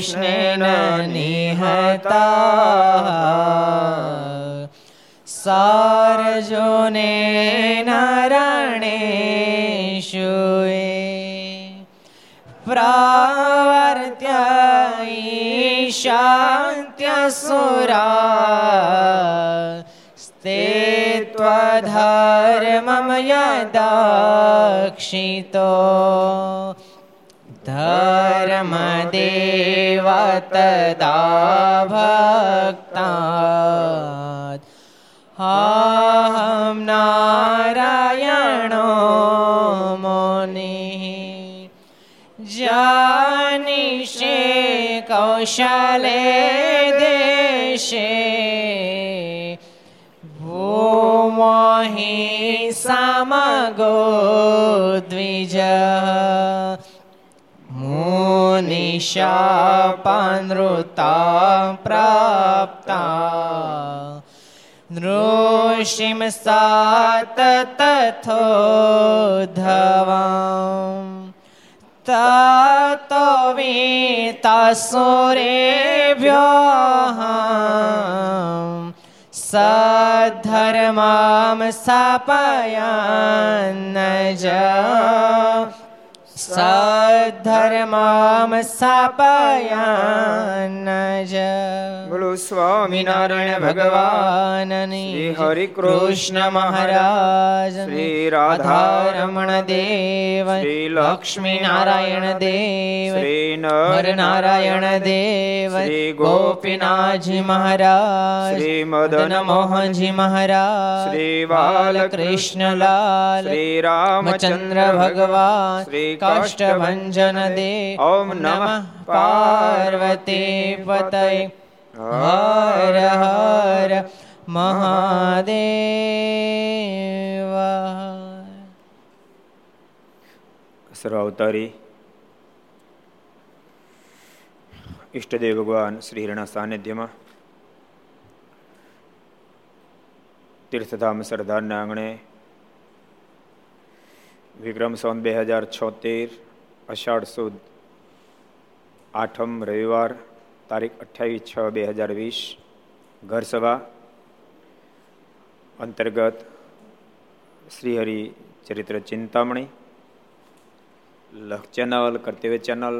કૃષ્ણેન નિહતા સારજોને નરણેશુએ શાંત્યા સુરા સ્તે ત્વધર્મમ યદક્ષિતો ધર્મદેવ તદા ભક્તા અહમ નારાયણો મુનિ જાનિષે કૌશલે દેશે ભૂમોહિ સમગો દ્વિજ મુનિશાપાનૃતા પ્રાપ્તા નૃષિમ સાત તથોધવામ તતો વીતાસુરેભ્યો સધર્મામ સ્થાપયાન જ સધર્મામ સ્થાપયાન જ બોલો સ્વામિનારાયણ ભગવાનની શ્રી હરિ કૃષ્ણ મહારાજ શ્રી રાધા રમણ દેવ શ્રી લક્ષ્મી નારાયણ દેવ શ્રી નર નારાયણ દેવ શ્રી ગોપીનાથજી મહારાજ શ્રી મદન મદન મોહનજી મહારાજ શ્રી બાલકૃષ્ણલાલ શ્રી રામચંદ્ર ભગવાન શ્રી કાષ્ટભંજન दे ॐ नमः पार्वती पतये। हर हर મહાદેવ સર્વાવતારી ઈષ્ટદેવ ભગવાન શ્રી હરિના સાનિધ્યમાં તીર્થધામ સરદારના આંગણે વિક્રમ સંવત બે હજાર છોતેર, અષાઢ સુદ, આઠમ રવિવાર, તારીખ અઠ્યાવીસ છ બે હજાર વીસ, ઘરસભા, અંતર્ગત શ્રીહરિ ચરિત્ર ચિંતામણી લક્ષ ચેનલ કર્તવ્ય ચેનલ,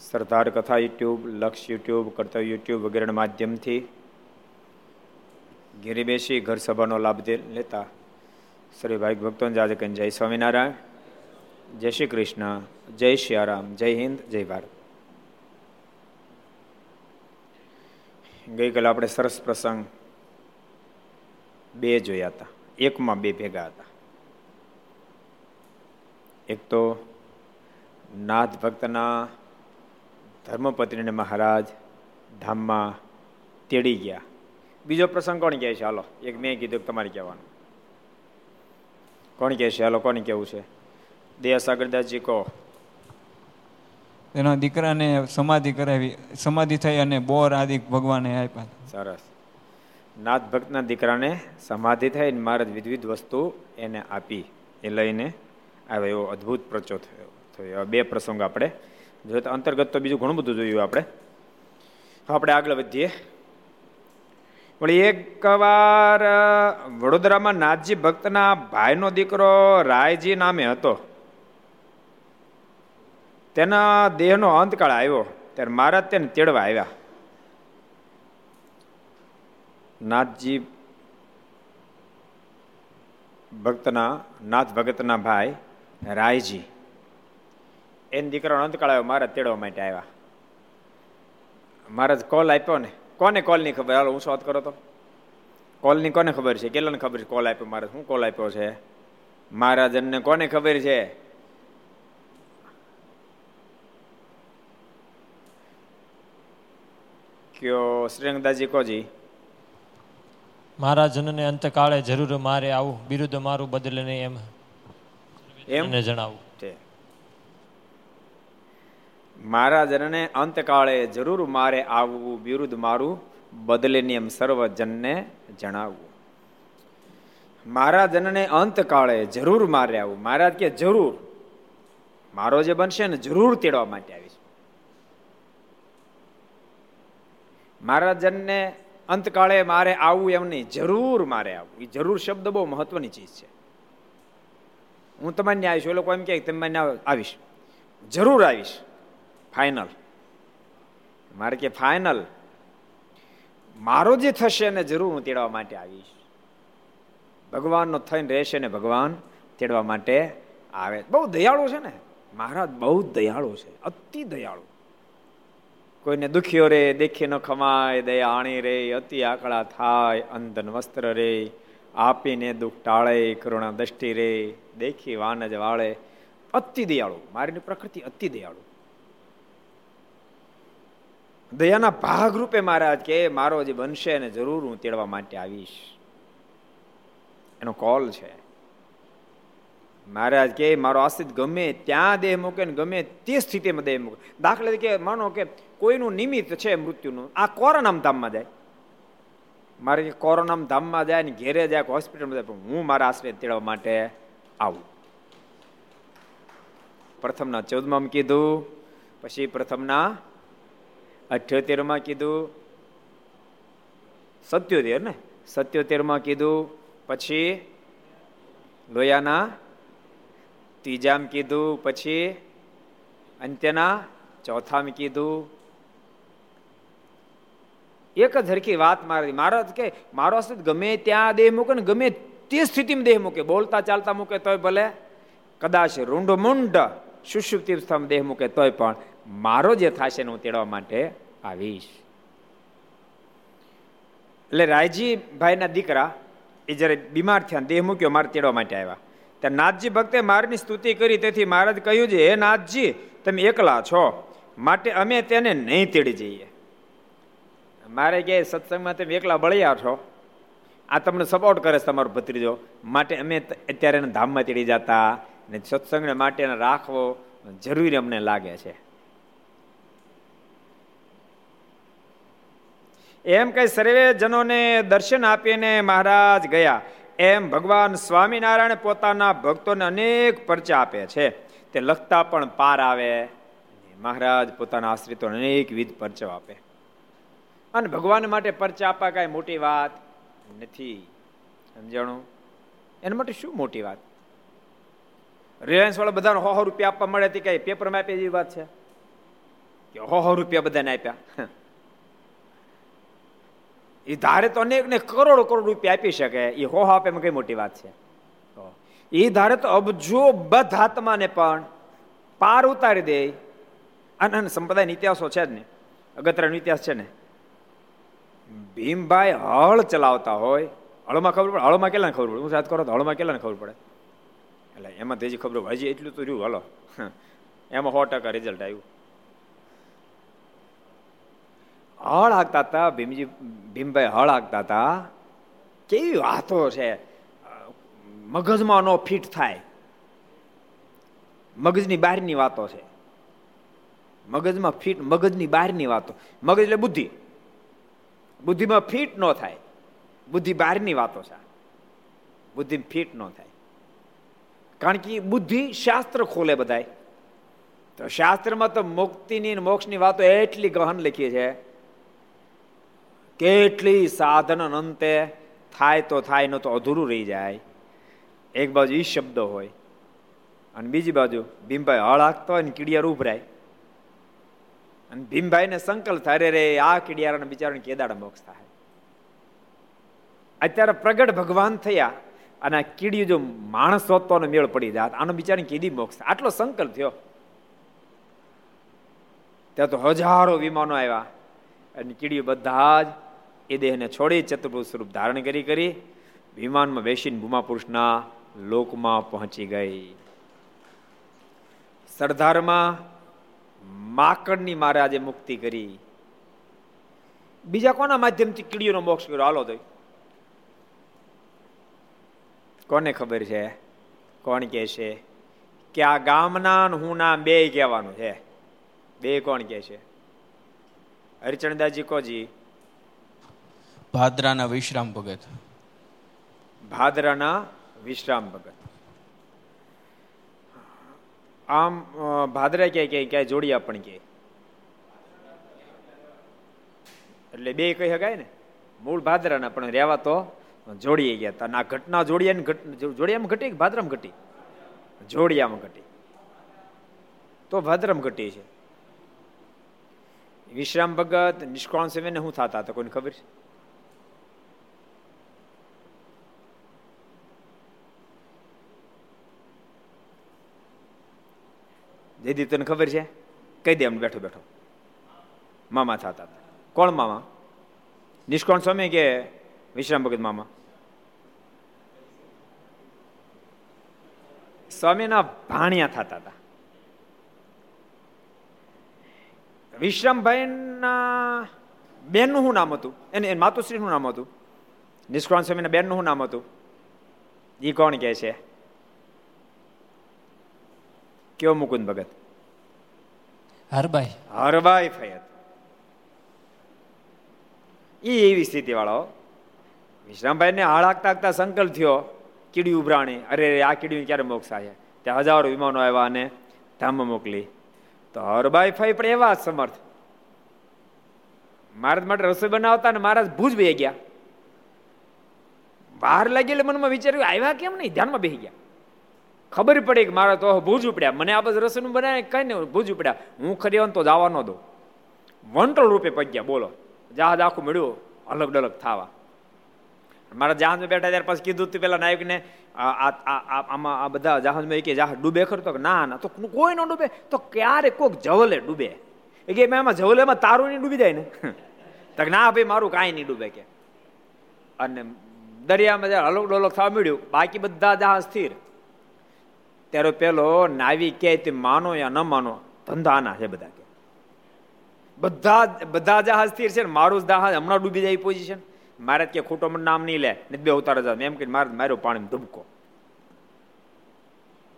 સરદાર કથા યુટ્યુબ, લક્ષ યુટ્યુબ, કર્તવ્ય યુટ્યુબ વગેરેના માધ્યમથી ઘેરી બેસી ઘર સભાનો લાભ લેતા શ્રી ભાઈ ભક્તોને જાજે કહીને જય સ્વામિનારાયણ, જય શ્રી કૃષ્ણ, જય શ્રી જય હિન્દ, જય ભારત. ગઈકાલે આપણે સરસ પ્રસંગ બે જોયા હતા. એકમાં બે ભેગા હતા. એક તો નાથ ભક્તના ધર્મપત્નીને મહારાજ ધામમાં તેડી ગયા. બીજો પ્રસંગ કોણ કહે છે? હાલો, એક મેં કીધું તમારે કહેવાનું. કોણ કહે છે? હાલો કોને કેવું છે? દયા સાગરદાસજી કહો. એના દીકરાને સમાધિ કરાવી સમાધિ થઈ અને બોર આદિ ભગવાને આપ્યા. સરસ. નાથ ભક્તના દીકરાને સમાધિ થઈ ને મહારાજ વિવિધ વસ્તુ એને આપી. એ લઈને આવ્યો એવો અદ્ભુત પ્રચો થયો થયો. બે પ્રસંગ આપણે. જો અંતર્ગત તો બીજું ઘણું બધું જોયું આપણે. આપણે આગળ વધીએ. પણ એક વાર વડોદરામાં નાથજી ભક્તના ભાઈનો દીકરો રાયજી નામે હતો. તેના દેહનો અંતકાળ આવ્યો, ત્યારે મહારાજ તેને તેડવા આવ્યા. નાથજી ભક્તના નાથ ભગતના ભાઈ રાયજી, એને દીકરાનો અંતકાળ આવ્યો, મહારાજ તેડવા માટે આવ્યા. મહારાજ કોલ આપ્યો ને કોને કોલની ખબર? હાલો હું શોધ કરો તો. કોલની કોને ખબર છે? કેટલાને ખબર છે? કોલ આપ્યો મહારાજ શું કોલ આપ્યો છે? મહારાજનને કોને ખબર છે? કયો શ્રીરંગદાસજી કોજી? મારા જનને અંતકાળે જરૂર મારે આવું. બિરુદ મારું બદલે નહીં એમ? એમને જણાવું. છે મહારાજને અંતકાળે જરૂર મારે આવવું વિરુદ્ધ મારું બદલેની એમ સર્વજનને જણાવવું. મહારાજને અંતકાળે જરૂર મારે આવવું. મહારાજ કે, જરૂર. મારો જે બનશે ને, જરૂર તેડવા માટે આવીશ. મહારાજનને અંતકાળે મારે આવવું એમ નહીં, જરૂર મારે આવવું. એ જરૂર શબ્દ બહુ મહત્વની ચીજ છે. હું તમારે આવીશ એ લોકો એમ કે તમે આવીશ. જરૂર આવીશ. ફાઇનલ મારે કે ફાઇનલ મારો જે થશે એને જરૂર હું તેડવા માટે આવીશ. ભગવાનનો થઈને રહેશે ને ભગવાન તેડવા માટે આવે. બહુ દયાળુ છે ને? મહારાજ બહુ દયાળુ છે. અતિ દયાળુ. કોઈને દુખ્યો રે, દેખી ન ખમાય, દયા આણી રે, અતિ આકળા થાય, અંધન વસ્ત્ર રે, આપીને દુઃખ ટાળે, કરુણા દ્રષ્ટિ રે, દેખી વાન જ વાળે. અતિ દયાળુ. મારીની પ્રકૃતિ અતિ દયાળુ. દયાના ભાગરૂપે મહારાજ કે મારો જે બનશે એને જરૂર હું તેડવા માટે આવીશ. એનો કોલ છે. મહારાજ કે, મારો આશ્રિત ગમે ત્યાં દેહ મૂકે ને ગમે તે સ્થિતિમાં દેહ મૂકે. દાખલા તરીકે માનો કે, કોઈનું નિમિત્ત છે મૃત્યુનું, આ કોરોનામ ધામમાં જાય. મારે કે કોરોનામ ધામમાં જાય ને ઘેરે જાય હોસ્પિટલમાં જાય, પણ હું મારા આશ્રય તેડવા માટે આવું. પ્રથમના ચૌદમાં કીધું, પછી પ્રથમના અઠ્યોતેરમાં કીધું, સત્યોતેર ને? સત્યોતેરમાં કીધું, પછી લોયાના, ત્રીજામ કીધું, પછી અંત્યના, ચોથામ કીધું. એક જ હરખી વાત મારી મારો કે, મારો અસ્તિત્વ ગમે ત્યાં દેહ મૂકે ને ગમે તે સ્થિતિમાં દેહ મૂકે. બોલતા ચાલતા મૂકે તોય ભલે. કદાચ રૂંઢ મુંડ સુષુપ્તિ દેહ મૂકે તોય પણ. મારો જે થશે હું તેડવા માટે આવીશ. એટલે રાયજીભાઈના દીકરા, એ જ્યારે બીમાર થયા દેહ મૂક્યો, મારે તેડવા માટે આવ્યા. ત્યારે નાથજી ભક્તે મારની સ્તુતિ કરી, તેથી મહારાજ કહ્યું છે, હે નાથજી, તમે એકલા છો, માટે અમે તેને નહીં તેડી જઈએ. મારે કે સત્સંગમાં તમે એકલા બળ્યા છો. આ તમને સપોર્ટ કરે છે તમારો ભત્રીજો. માટે અમે અત્યારે એને ધામમાં તેડી જતા ને સત્સંગને માટે રાખવો જરૂરી અમને લાગે છે. એમ કઈ સર્વે જનોને દર્શન આપીને મહારાજ ગયા. એમ ભગવાન સ્વામિનારાયણ પોતાના ભક્તોને અનેક પરચા આપે છે. તે લખતા પણ પાર આવે. મહારાજ પોતાના આશ્રિતો અનેક વિધ પરચો આપે. અને ભગવાન માટે પરચા આપવા કાંઈ મોટી વાત નથી. સમજાણું? એના માટે શું મોટી વાત? રિલાયન્સ વાળા બધાને હો રૂપિયા આપવા મળે તે કઈ પેપરમાં આપી એવી વાત છે? કે હો રૂપિયા બધાને આપ્યા? એ ધારે તો અનેક ને કરોડો કરોડ રૂપિયા આપી શકે. એ હો આપે એમાં કઈ મોટી વાત છે? એ ધારે તો અબજો બધ આત્માને પણ પાર ઉતારી દે. અને સંપ્રદાય ઇતિહાસો છે જ ને. અગત્યનો ઇતિહાસ છે ને. ભીમભાઈ હળ ચલાવતા હોય. હળમાં ખબર પડે? હળમાં કેટલા ખબર પડે? હું વાત કરો તો હળમાં કેટલા ખબર પડે? એટલે એમાં તેજી ખબર હજી એટલું તો રહ્યું, હલો. એમાં સો ટકા રિઝલ્ટ આવ્યું. હળ હાંકતા હતા ભીમજી, ભીમભાઈ હળ હાંકતા હતા કેવી વાતો છે? મગજમાં નો ફિટ થાય. મગજની બહારની વાતો છે. મગજમાં ફિટ, મગજની બહારની વાતો. મગજ એટલે બુદ્ધિ. બુદ્ધિમાં ફિટ ન થાય. બુદ્ધિ બહારની વાતો છે. બુદ્ધિ ફિટ ન થાય. કારણ કે બુદ્ધિ શાસ્ત્ર ખોલે બધાય. તો શાસ્ત્રમાં તો મુક્તિની મોક્ષની વાતો એટલી ગહન લખી છે. કેટલી સાધન અંતે થાય તો થાય, ન તો અધૂરું રહી જાય. એક બાજુ એ શબ્દ હોય અને બીજી બાજુ ભીમભાઈ હળ હાકતો હોય ને કીડિયાર ઉભરાય. અને ભીમભાઈને સંકલ્પ થાય રે આ કીડિયારાને બિચારાને કેદાડ મોક્ષ થાય. અત્યારે પ્રગટ ભગવાન થયા અને આ કીડી જો માણસ હોતો મેળ પડી જાત, આનો બિચારાને કીધી મોક્ષ આટલો સંકલ્પ થયો. ત્યાં તો હજારો વિમાનો આવ્યા અને કીડીઓ બધા જ એ દેહને છોડી ચતુર્ભુજ સ્વરૂપ ધારણ કરી કરી વિમાનમાં બેસીને ભૂમા પુરુષના લોકમાં પહોંચી ગઈ. સરદારમાં માકડની મારે આજે મુક્તિ કરી. બીજા કોના માધ્યમથી કીડીઓનો મોક્ષ કર્યો? હાલો તો. કોને ખબર છે? કોણ કે છે? કે આ ગામના હું નામ બે કહેવાનું છે. બે કોણ કે છે? હરિચંદાજી કોજી? ભાદરાના વિશ્રામ ભગત. ભાદરાના વિશ્રામ ભગત. આમ ભાદરા ક્યાંય ક્યાંય ક્યાંય જોડિયા પણ કે એટલે બે કહી શકાય ને? મૂળ ભાદરાના, પણ રહેવા તો જોડીએ ગયા હતા. આ ઘટના જોડિયા જોડિયામાં ઘટી કે ભાદરામ ઘટી? જોડિયામાં ઘટી. તો ભાદરમ ઘટી છે. વિશ્રામ ભગત નિષ્કાણ સમય ને શું થતા હતા? કોઈને ખબર છે? જયદીપ તને ખબર છે? કહી દે એમ, બેઠો બેઠો. મામા થતા કોણ મામા? નિષ્કોણ સ્વામી કે વિશ્રામ ભગત મામા? સ્વામીના ભાણિયા થતા હતા. વિશ્રામભાઈના બેનનું શું નામ હતું? એને માતુશ્રીનું નામ હતું? નિષ્કોણ સ્વામીના બેનનું શું નામ હતું? એ કોણ કે છે? કયો મુકુંદ ભગત હરબાઈ હરબાઈ ફયત એ એવી સ્થિતિ વાળો. વિશ્રામભાઈ ને હાળાકતા હાકતા સંકલ્પ થયો કીડી ઉભરાણી. અરે આ કીડી ક્યારે મોક્ષ આવે ત્યાં હજારો વિમાનો આવ્યા અને ધામમાં મોકલી. તો હરબાઈ ફાઈ પણ એવા સમર્થ. મહારાજ માટે રસોઈ બનાવતા ને મહારાજ ભૂજ બે ગયા. બહાર લાગી એટલે મનમાં વિચાર્યું આવ્યા કેમ નહીં? ધ્યાનમાં બેસી ગયા. ખબર પડી કે મારા તો ભૂજ ઉપડ્યા. મને આ બધું રસોઈનું બનાવે કઈ નહીં, ભૂજ ઉપડ્યા. હું ખરી તો જવા ન દો વંટળ રૂપે પગ્યા, બોલો. જહાજ આખું મળ્યું, અલગ ડલગ થવા. મારા જહાજમાં બેઠા ત્યારે પછી કીધું તું પેલા નાયકને આમાં આ બધા જહાજમાં કે જહાજ ડૂબે ખરતો કે ના ના. તો કોઈ ન ડૂબે. તો ક્યારે કોક જવલે ડૂબે? એ કે એમાં જવલેમાં તારું નહીં ડૂબી જાય ને? તો ના ભાઈ, મારું કાંઈ નહીં ડૂબે કે. અને દરિયામાં જ્યારે અલગ ડોલક થવા મળ્યું, બાકી બધા જહાજ સ્થિર. ત્યારે પેલો, નાવી કે માનો યા ન માનો? ધંધાના છે બધા કે. બધા બધા જહાજ સ્થિર છે ને, મારું જહાજ હમણાં ડૂબી જાય પોઝિશન મારે કે ખોટો મને નામ નહીં લે, ને બે ઉતાર જાવ. એમ કે મારે માર્યો પાણી ધબકો.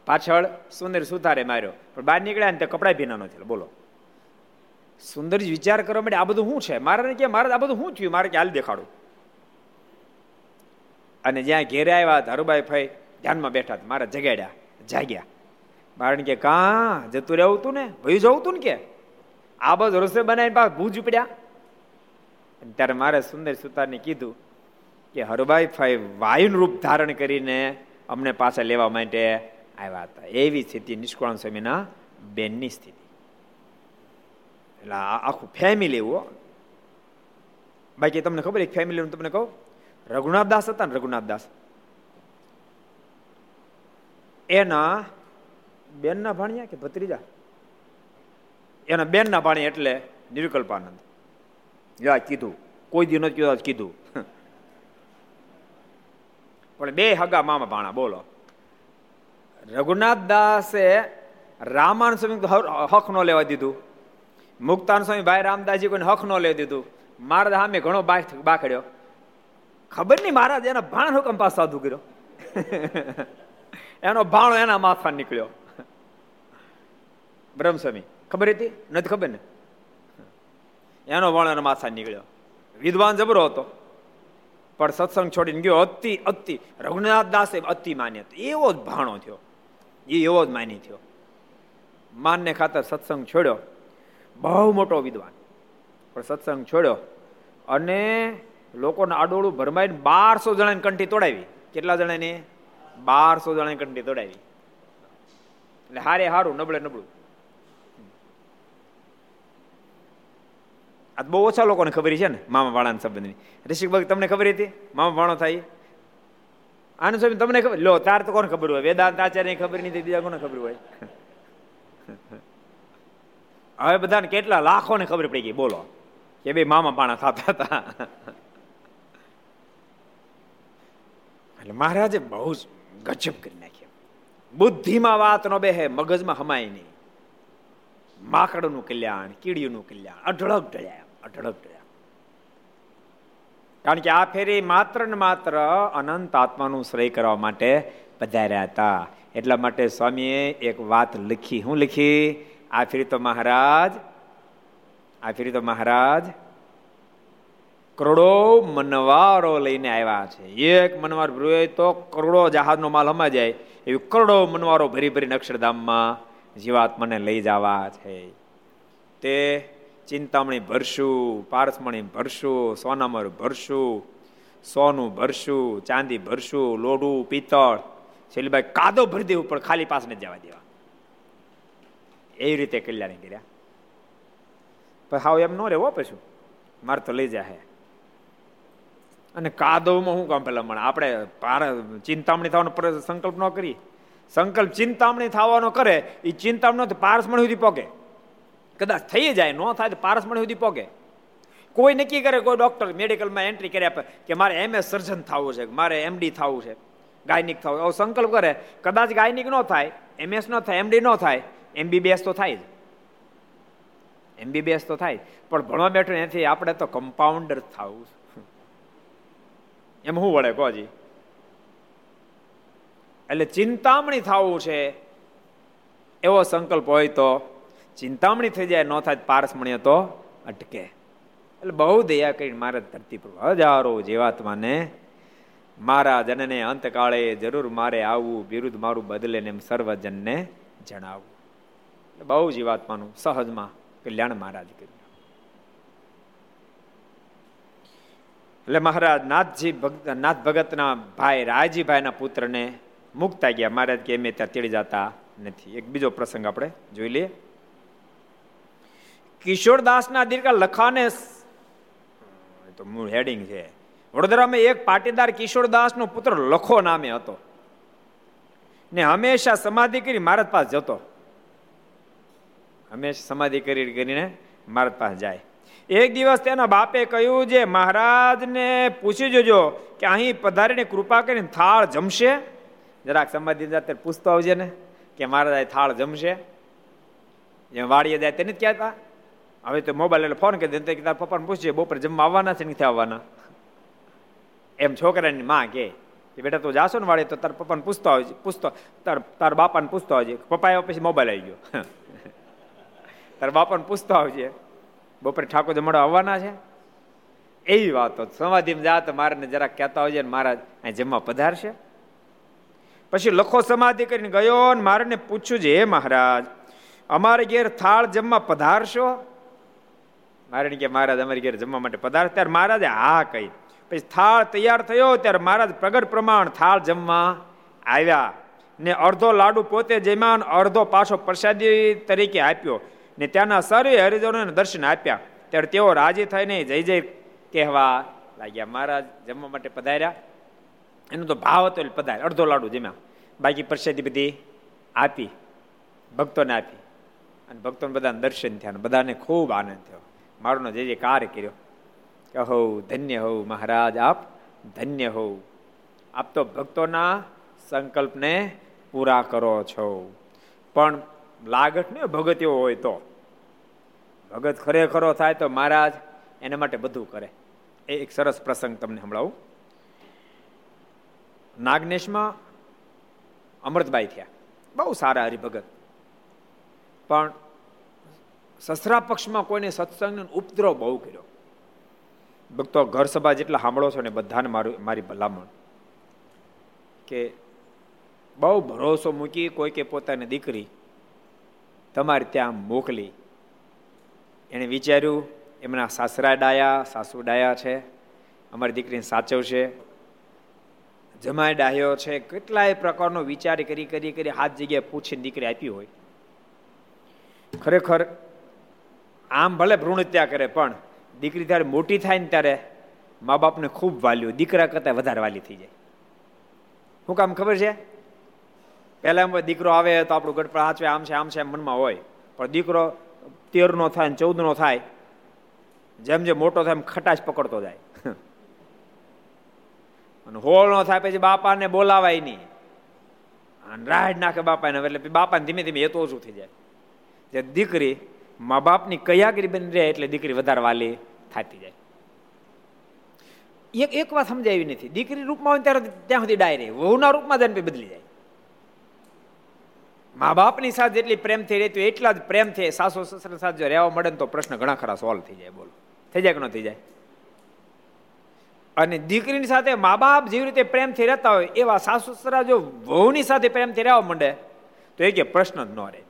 પાછળ સુંદર સુથારે માર્યો. પણ બહાર નીકળ્યા ને તે કપડા ભીના થયેલો. બોલો. સુંદર વિચાર કરવા માટે આ બધું શું છે? મારે કે મારે આ બધું શું થયું? મારે કે હાલ દેખાડું. અને જ્યાં ઘેરે આવ્યા ધરુબાઈ ફઈ ધ્યાનમાં બેઠા મારા જગાડ્યા. જાગ્યા. કારણ કે કા જતું રહેવું તું ને ભયું જવું તું ને કે? આ બધું રસોઈ બનાવીને પાછ ભૂજ ઉપડ્યા. ત્યારે મારે સુંદર સુતારને કીધું કે, હરભાઈ, ફાઈ વાયુનું રૂપ ધારણ કરીને અમને પાછા લેવા માટે આવ્યા હતા. એવી સ્થિતિ નિષ્કુળાન સ્વામીના બેનની સ્થિતિ. એટલે આખું ફેમિલી એવું બાકી તમને ખબર એક ફેમિલી તમને કહું? રઘુનાથ દાસ હતા ને રઘુનાથ દાસ એના બેનના ભાણિયા કે ભત્રીજા? એના બેનના ભાણી એટલે નિર્વિકલ્પાનંદ યા કીધું. કોઈ દી નથી કીધું કીધું. પણ બે હગા મામા ભાણા, બોલો. રઘુનાથ દાસે રામાન સ્વામી હક ન લેવા દીધું. મુક્તાન સ્વામી ભાઈ રામદાસજી કોઈને હક ન લેવા દીધું. મારા સામે ઘણો બાખડ્યો. ખબર નહીં મહારાજ, એના ભાણ હુકમ પાસ સાધુ કર્યો? એનો ભાણો એના માથા નીકળ્યો. બ્રહ્મસ્વામી, ખબર હતી? નથી ખબર ને? એનો ભાણો એના માથા નીકળ્યો. વિદ્વાન જબરો હતો. પણ સત્સંગ છોડીને ગયો. અતિ અતિ, રઘુનાથ દાસે અતિ માન્ય એવો જ ભાણો થયો. એ એવો જ માની થયો. માનને ખાતર સત્સંગ છોડ્યો. બહુ મોટો વિદ્વાન. પણ સત્સંગ છોડ્યો. અને લોકોને આડોળું ભરમાઈને બારસો જણાની કંઠી તોડાવી. કેટલા જણાની? બારસો જણા કંઠી દોડાવી. એટલે હારે હારું, નબળે નબળું. આ બહુ ઓછા લોકોને ખબર છે ને મામા વાળાના સંબંધની. ઋષિક ભક્ત તમને ખબર હતી? મામા વાળો થાય આનંદ સ્વામી તમને ખબર? લો, તાર તો કોને ખબર હોય? વેદાંત આચાર્ય ખબર નહીં બીજા કોને ખબર હોય? હવે બધાને કેટલા લાખોને ખબર પડી ગઈ, બોલો. કે ભાઈ મામા પાણા થતા હતા. એટલે મહારાજે બહુ જ ગજબ કરી નાખ્યા. બુદ્ધિમાં વાત નો બેહે મગજમાં હમાય નહીં. માકડનું કલ્યાણ કીડીનું કલ્યાણ, અઢળક ઢળ્યા અઢળક ઢળ્યા કારણ કે આ ફેરી માત્ર ને માત્ર અનંત આત્માનું શ્રેય કરવા માટે પધાર્યા હતા. એટલા માટે સ્વામીએ એક વાત લખી. હું લખી? આ ફેરી તો મહારાજ, આ ફેરી તો મહારાજ કરોડો મનવારો લઈને આવ્યા છે. એક મનવાર ભરવે તો કરોડો જહાજનો માલ હમા જાય, એવી કરોડો મનવારો ભરી ભરીને અક્ષરધામમાં જીવાત્માને લઈ જવા છે. તે ચિંતામણી ભરશું, પારસમણી ભરશું, સોનામર ભરશું, સોનું ભરશું, ચાંદી ભરશું, લોઢું, પિત્તળ. શૈલીભાઈ કાદો ભરી દેવું, પણ ખાલી પાસને જવા દેવા. એવી રીતે કલ્યાણી કર્યા. પણ હાવ એમ ન રહેવો પછી. મારે તો લઈ જાય અને કાદવમાં શું કામ પેલા મને આપણે ચિંતામણી થવાનો સંકલ્પ ન કરી સંકલ્પ ચિંતામણી થવાનો કરે એ ચિંતામણી પારસમણી સુધી પોગે. કદાચ થઈ જાય, ન થાય તો પારસમણી સુધી પોગે. કોઈ નક્કી કરે, કોઈ ડૉક્ટર મેડિકલમાં એન્ટ્રી કરી આપે કે મારે એમએસ સર્જન થવું છે, મારે એમડી થવું છે, ગાયનિક થવું એવો સંકલ્પ કરે, કદાચ ગાયનિક ન થાય એમએસ ન થાય એમડી ન થાય એમબીબીએસ તો થાય જ. એમબીબીએસ તો થાય પણ ભણવા બેઠો એનાથી આપણે તો કમ્પાઉન્ડર થવું એમ શું વળે કોજી એટલે ચિંતામણી થવું છે, એવો સંકલ્પ હોય તો ચિંતામણી થઈ જાય, ન થાય પારસમણીય તો અટકે. એટલે બહુ દયા કરીને મારા ધરતી પર હજારો જીવાત્માને મારા જનને અંતકાળે જરૂર મારે આવવું વિરુદ્ધ મારું બદલે ને એમ સર્વજનને જણાવવું બહુ જીવાત્માનું, સહજમાં કલ્યાણ મહારાજ કર્યું. એટલે મહારાજ નાથજી નાથ ભગતના ભાઈ રાયજીભાઈના પુત્રને મુક્તા ગયા. મહારાજ કે એમ ત્યાં તેડી જતા નથી. એક બીજો પ્રસંગ આપણે જોઈ લઈએ. કિશોરદાસના દીર્ઘા લખાને તો મૂળ હેડિંગ છે. વડોદરામાં એક પાટીદાર કિશોરદાસનો પુત્ર લખો નામે હતો. ને હંમેશા સમાધિ કરી મહારાજ પાસે જતો. હંમેશા સમાધિ કરી કરીને મહારાજ પાસે જાય. એક દિવસ તેના બાપે કહ્યું જે, મહારાજને પૂછી જોજો કે અહીં પધારીને કૃપા કરીને થાળ જમશે. જરાક સમાધિ જાતે પૂછતો આવજે ને, કે મહારાજ થાળ જમશે? જેમ વાડીએ જાય તેને જ કહેતા. હવે તો મોબાઈલ એટલે ફોન કરી દે તારા પપ્પાને પૂછજે, બપોરે જમવા આવવાના છે નથી આવવાના? એમ છોકરાની માં કે બેટા તું જાશો ને વાળી તો તાર પપ્પાને પૂછતો આવજે, પૂછતો, તાર તાર બાપાને પૂછતો આવજે. પપ્પા આવ્યા પછી મોબાઈલ આવી ગયો. તાર બાપાને પૂછતો આવજે. બપોરે ઠાકોર જમાડો આવવાના છે? એવી વાતો સમાધિમાં જા તો મારે જરાક કહેતા હોય ને મહારાજ અહીં જમવા પધારશે. પછી લખો સમાધિ કરીને ગયો ને મારે પૂછ્યું છે, હે મહારાજ, અમારે ઘેર થાળ જમવા પધારશો? મારે કે, મહારાજ, અમારી ઘેર જમવા માટે પધાર. ત્યારે મહારાજે હા કહી. પછી થાળ તૈયાર થયો ત્યારે મહારાજ પ્રગટ પ્રમાણ થાળ જમવા આવ્યા ને અડધો લાડુ પોતે જમ્યા અડધો પાછો પ્રસાદી તરીકે આપ્યો. ને ત્યાંના સર્વે હરિજનોને દર્શન આપ્યા. ત્યારે તેઓ રાજી થઈને જય જય કહેવા લાગ્યા. મહારાજ જમવા માટે પધાર્યા. એનો તો ભાવ હતો એટલે પધાર અડધો લાડુ જમ્યા. બાકી પ્રસાદી બધી આપી. ભક્તોને આપી. અને ભક્તોને બધાને દર્શન થયા બધાને ખૂબ આનંદ થયો. મારોનો જે જે કાર્ય કર્યો. કે હો ધન્ય હોઉ મહારાજ આપ. ધન્ય હોવ આપ તો ભક્તોના સંકલ્પને પૂરા કરો છો. પણ લાગત ને ભગત એવો હોય તો. ભગત ખરેખરો થાય તો મહારાજ એના માટે બધું કરે. એ એક સરસ પ્રસંગ તમને સંભળાવું. નાગનેશમાં અમૃતભાઈ થયા. બહુ સારા હરિભગત. પણ સસરા પક્ષમાં કોઈને સત્સંગ ઉપદ્રવ બહુ કર્યો. ભક્તો ઘર સભા જેટલા સાંભળો છો ને બધાને મારું, મારી ભલામણ કે બહુ ભરોસો મૂકી કોઈ કે પોતાની દીકરી તમારે ત્યાં મોકલી. એણે વિચાર્યું, એમના સાસરા ડાયા, સાસુ ડાયા છે, અમારી દીકરીને સાચવશે જમાય ડાહ્યો છે, કેટલાય પ્રકારનો વિચાર કરી કરી કરી હાથ જગ્યાએ પૂછીને દીકરી આપી હોય. ખરેખર આમ ભલે ભ્રૂણત્યા કરે, પણ દીકરી ત્યારે મોટી થાય ને ત્યારે મા બાપને ખૂબ વાલ્યું દીકરા કરતાં વધારે વાલી થઈ જાય. શું કામ ખબર છે? પહેલા દીકરો આવે તો આપણું ગઢ હાચવે આમ છે આમ છે, એમ મનમાં હોય. પણ દીકરો તેર નો થાય ને ચૌદ નો થાય, જેમ જેમ મોટો થાય એમ ખટાશ પકડતો જાય. અને હોળ નો થાય પછી બાપાને બોલાવાય નહીં. અને રાડ નાખે બાપાને, એટલે બાપાને ધીમે ધીમે એ તો ઓછું થઈ જાય. જે દીકરી મા બાપની કયાગરી બની રહે એટલે દીકરી વધારે વાલી થતી જાય. એક એક વાત સમજાવી નથી. દીકરી રૂપમાં હોય ત્યારે ત્યાં સુધી ડાયરી વહુના રૂપમાં જાય બદલી જાય. મા બાપની સાથે જેટલી પ્રેમથી રહેતી એટલા જ પ્રેમથી સાસુ સસરા સાથે જો રહેવા મળે તો પ્રશ્ન ઘણા ખરા સોલ્વ થઈ જાય, બોલો. થઈ જાય કે ન થઈ જાય? અને દીકરીની સાથે મા બાપ જેવી રીતે પ્રેમથી રહેતા હોય, એવા સાસુ સસરા જો વહુની સાથે પ્રેમથી રહેવા માંડે, તો એ કે પ્રશ્ન જ ન રહે.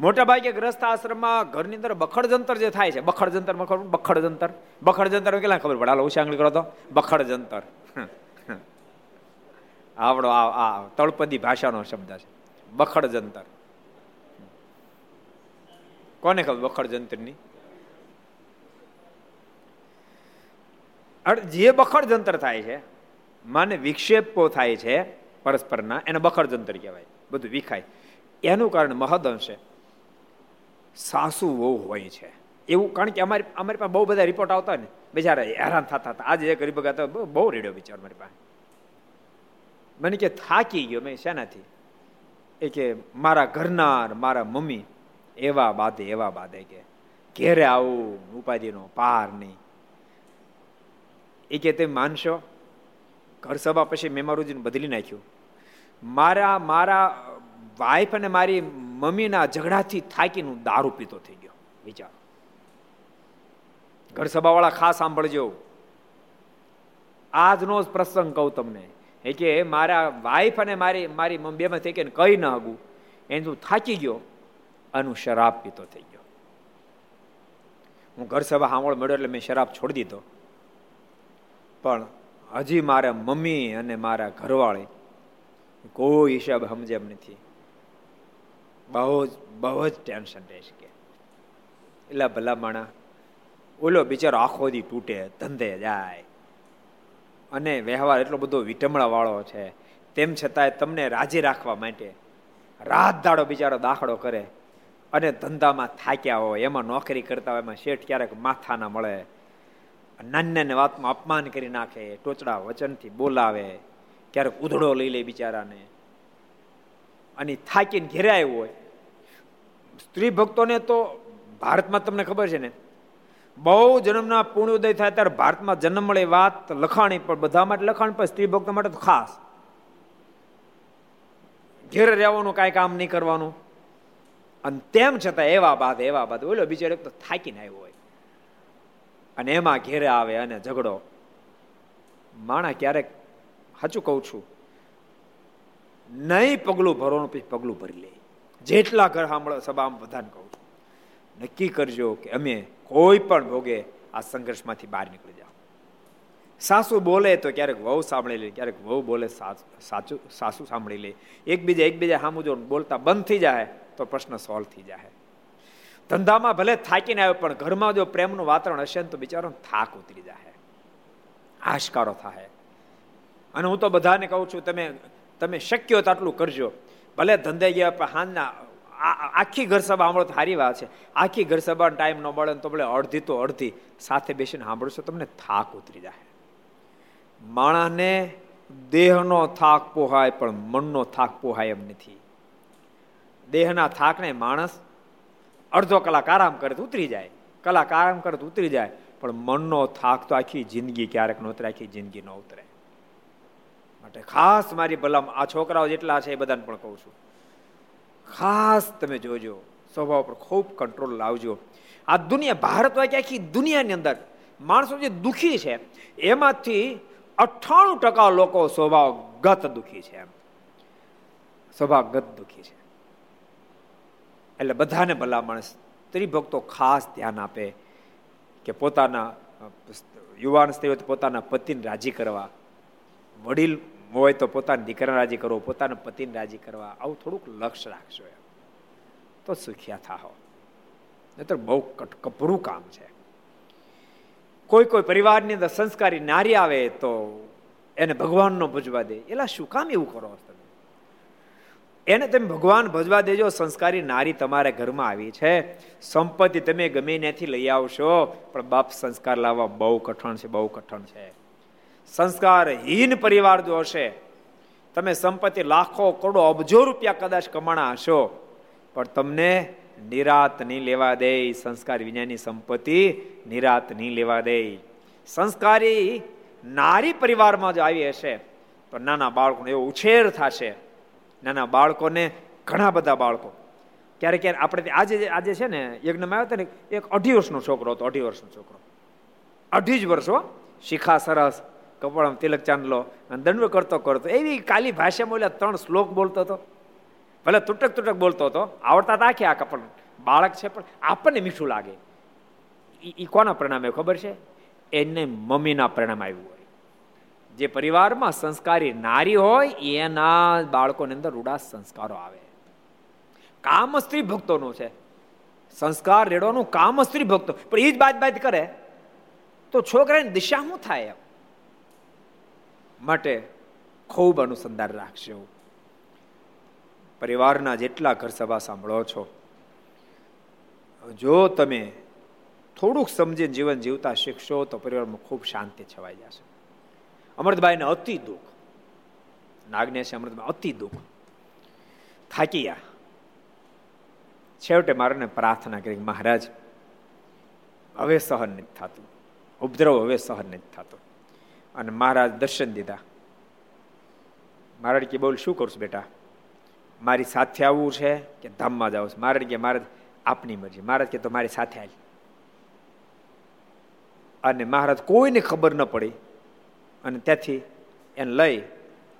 મોટા ભાગે ગ્રસ્થ આશ્રમમાં ઘરની અંદર બખડ જંતર જે થાય છે બખડ જંતર બખડ જંતર બખડ જંતર કેટલા ખબર પડે? હાલો ઉશાંગલી કરો તો. બખડ જંતર આવડો આ તળપદી ભાષાનો શબ્દ છે. બખડ જંતર. કોને ખબર બખડ જંતરની? જે બખડ જંતર થાય છે, માને વિક્ષેપો થાય છે પરસ્પરના, એને બખડ જંતર કહેવાય. બધું વિખાય. એનું કારણ મહદઅંશે સાસુ બહુ હોય છે. એવું કારણ કે અમારી અમારી પાસે બહુ બધા રિપોર્ટ આવતા ને, બિચારા હેરાન થતા હતા. આજે ગરીબ હતા બહુ રેડ્યો બિચાર મારી પાસે. મને કે થાકી ગયો મેં, શેનાથી? એ કે મારા ઘરનાર, મારા મમ્મી, એવા બાધે એવા બાધે કે, ઘેરે આવું ઉપાધિનો પાર નહીં. એ કે તે માનશો? ઘર સભા પછી મેં મારું બદલી નાખ્યું. મારા મારા વાઈફ અને મારી મમ્મીના ઝઘડાથી થાકીને દારૂ પીતો થઈ ગયો, વિચાર. ઘર સભાવાળા ખાસ સાંભળજો. આજનો જ પ્રસંગ કહું તમને. એ કે મારા વાઈફ અને મારી મારી બેમાં થઈ કે કઈ ન હગું એને હું થાકી ગયો અને શરાબ પીતો થઈ ગયો. હું ઘર સભા સાંભળ મળ્યો એટલે મેં શરાબ છોડી દીધો. પણ હજી મારા મમ્મી અને મારા ઘરવાળી કોઈ હિસાબ સમજે એમ નથી. બહુ જ બહુ જ ટેન્શન રહેશે કે. એટલે ભલા માણા, ઓલો બિચારો આખો દી તૂટે, ધંધે જાય. અને વ્યવહાર એટલો બધો વિટમળાવાળો છે. તેમ છતાંય તમને રાજી રાખવા માટે રાત દાડો બિચારો દાખલો કરે અને ધંધામાં થાક્યા હોય, એમાં નોકરી કરતા હોય, એમાં શેઠ ક્યારેક માથા ના મળે. નાની વાતમાં અપમાન કરી નાખે, ટોચડા વચનથી બોલાવે, ક્યારેક ઉધડો લઈ લે બિચારાને. અને થાકીને ઘેરાય હોય. સ્ત્રી ભક્તોને તો ભારતમાં તમને ખબર છે ને બહુ જન્મના પૂર્ણોદય થાય ત્યારે ભારતમાં જન્મ મળે વાત લખાણી પણ બધા માટે લખાણ, પણ સ્ત્રી ભક્તો માટે ખાસ. ઘેરે રહેવાનું, કાંઈ કામ નહીં કરવાનું. અને તેમ છતાં એવા બાદ એવા બાદ, ઓલો એક તો થાકીને આવ્યો હોય. અને એમાં ઘેરે આવે અને ઝઘડો. માણા ક્યારેક, સાચું કહું છું, નહીં પગલું ભરવાનું પછી પગલું ભરી લે. જેટલા ઘર સાંભળો સભામાં બધાને કહું છું. નક્કી કરજો કે અમે કોઈ પણ ભોગે આ સંઘર્ષમાંથી બહાર નીકળી જાઓ. સાસુ બોલે તો ક્યારેક વહુ સાંભળી લે, ક્યારેક વહુ બોલે સાચું, સાસુ સાંભળી લે. એકબીજા એકબીજા સામું જો બોલતા બંધ થઈ જાય તો પ્રશ્ન સોલ્વ થઈ જાય. ધંધામાં ભલે થાકીને આવ્યો પણ ઘરમાં જો પ્રેમનું વાતાવરણ હશે ને તો બિચારો થાક ઉતરી જાય. આશકારો થાય. અને હું તો બધાને કહું છું, તમે તમે શક્ય હોય તો આટલું કરજો. ભલે ધંધે ગયા પણ હાંજના આખી ઘર સભા સાંભળો તો સારી વાત છે. આખી ઘર સભા ટાઈમ ન મળે તો ભલે અડધી તો અડધી. સાથે બેસીને સાંભળશો તમને થાક ઉતરી જાય. માણસને દેહનો થાક પોહાય, પણ મનનો થાક પોહાય એમ નથી. દેહના થાકને માણસ અડધો કલાક આરામ કરે તો ઉતરી જાય. કલાક આરામ કરે તો ઉતરી જાય. પણ મનનો થાક તો આખી જિંદગી ક્યારેક ન ઉતરે, આખી જિંદગી ન ઉતરે. માટે ખાસ મારી ભલામ આ છોકરાઓ જેટલા છે એ બધાને પણ કહું છું. ખાસ તમે જોજો. સ્વભાવ પર ખૂબ કંટ્રોલ લાવજો. આ દુનિયા ભારત હોય કે આખી દુનિયાની અંદર માણસો જે દુઃખી છે, એમાંથી અઠ્ઠાણું ટકા લોકો સ્વભાવ ગત દુઃખી છે. એમ સ્વભાવ ગત દુઃખી છે. એટલે બધાને ભલામણ સ્ત્રી ભક્તો ખાસ ધ્યાન આપે કે પોતાના યુવાન સ્ત્રીઓ પોતાના પતિને રાજી કરવા. વડીલ હોય તો પોતાના દીકરાને રાજી કરવો, પોતાના પતિને રાજી કરવા. આવું થોડુંક લક્ષ્ય રાખશો એમ. તો સુખિયા થાઓ. નહીતર બહુ કપરું કામ છે. કોઈ કોઈ પરિવારની અંદર સંસ્કારી નારી આવે તો એને ભગવાનનો ભજવા દે. એલા શું કામ એવું કરો તમે? એને તમે ભગવાન ભજવા દેજો, સંસ્કારી નારી તમારા ઘરમાં આવી છે. સંપત્તિ તમે ગમે ત્યાંથી લઈ આવશો, પણ બાપ સંસ્કાર લાવવા બહુ કઠણ છે, બહુ કઠણ છે. સંસ્કારહીન પરિવાર જો હશે. તમે સંપત્તિ લાખો, કરોડો, અબજો રૂપિયા કદાચ કમાણા હશો પણ તમને નિરાત નહીં લેવા દે સંસ્કાર વિનાની સંપત્તિ નિરાત નહીં લેવા દે સંસ્કારી નારી પરિવારમાં જો આવી હશે. તો નાના બાળકોને એવો ઉછેર થશે. નાના બાળકોને ઘણા બધા બાળકો. ક્યારેક ક્યારે આપણે આજે આજે છે ને, યજ્ઞમાં આવ્યો હતો ને, એક અઢી વર્ષનો છોકરો હતો, અઢી વર્ષનો છોકરો. અઢી જ વર્ષો શિખા સરસ. કપડામાં તિલક ચાંદલો અને દંડ કરતો કરતો, એવી કાલી ભાષામાં ઓલા ત્રણ શ્લોક બોલતો હતો. ભલે તૂટક તૂટક બોલતો હતો, આવડતા હતા આખી આ કપડ બાળક છે પણ આપણને મીઠું લાગે. એ કોના પરિણામે ખબર છે? એને મમ્મીના પરિણામ આવ્યું હોય. જે પરિવારમાં સંસ્કારી નારી હોય, એના બાળકોની અંદર રૂડા સંસ્કારો આવે. કામ સ્ત્રી ભક્તોનું છે. સંસ્કાર રેડવાનું કામ સ્ત્રી ભક્તો. પણ એ જ બાદ બાદ કરે. તો છોકરાની દિશા શું થાય એમ? માટે ખૂબ અનુસંધાન રાખશે પરિવારના જેટલા ઘર સભા સાંભળો છો, જો તમે થોડુંક સમજીને જીવન જીવતા શીખશો તો પરિવારમાં ખૂબ શાંતિ છવાઈ જશે. અમૃતભાઈને અતિ દુઃખ. નાગને છે અમૃતભાઈ અતિ દુઃખ. થાકી ગયા. છેવટે મારાને પ્રાર્થના કરી મહારાજ, હવે સહન નથી થતું. ઉપદ્રવ હવે સહન નથી થતો. અને મહારાજ દર્શન દીધા. મહારાજ કે, બોલ, શું કરશું બેટા? મારી સાથે આવવું છે કે ધામમાં જવું છે? મહારાજ કે, મહારાજ, આપની મરજી. મહારાજ કે, તો મારી સાથે આવી અને મહારાજ કોઈને ખબર ન પડી. અને ત્યાંથી એને લઈ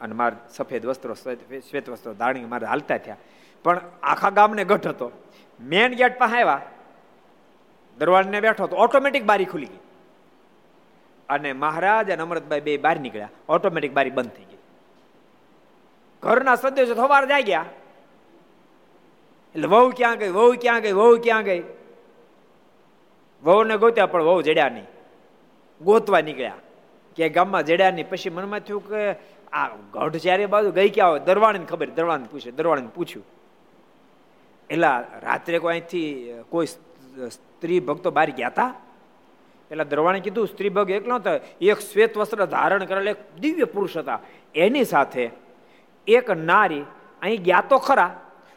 અને મારે સફેદ વસ્ત્રો, શ્વેત વસ્ત્રો ધાણી મારે હાલતા થયા. પણ આખા ગામને ગઢ હતો. મેન ગેટ પાસે આવ્યા. દરવાજને બેઠો તો ઓટોમેટિક બારી ખુલી ગઈ. અને મહારાજ અને અમૃતભાઈ બે બહાર નીકળ્યા. ઓટોમેટિક બારી બંધ થઈ ગઈ. ઘરના સદસ્યો સવાર જાય ગયા. એટલે વહુ ક્યાં ગઈ, વહુ ક્યાં ગઈ, વહુ ક્યાં ગઈ? વહુને ગોત્યા, પણ વહુ જડ્યા નહીં. ગોતવા નીકળ્યા. કે ગામમાં જડ્યા નહીં. પછી મનમાં થયું કે આ ગઢ ચારે બાજુ ગઈ ક્યાં હોય? દરવાણીને ખબર, દરવાણીને પૂછ્યું દરવાણીને પૂછ્યું. એટલે રાત્રે કોઈ અહીંથી કોઈ સ્ત્રી ભક્તો બહાર ગયા હતા એટલે દરવાણે કીધું, સ્ત્રી ભગ એકલો હતો. એક શ્વેત વસ્ત્ર ધારણ કરેલા એક દિવ્ય પુરુષ હતા. એની સાથે એક નારી અહીં ગયા તો ખરા,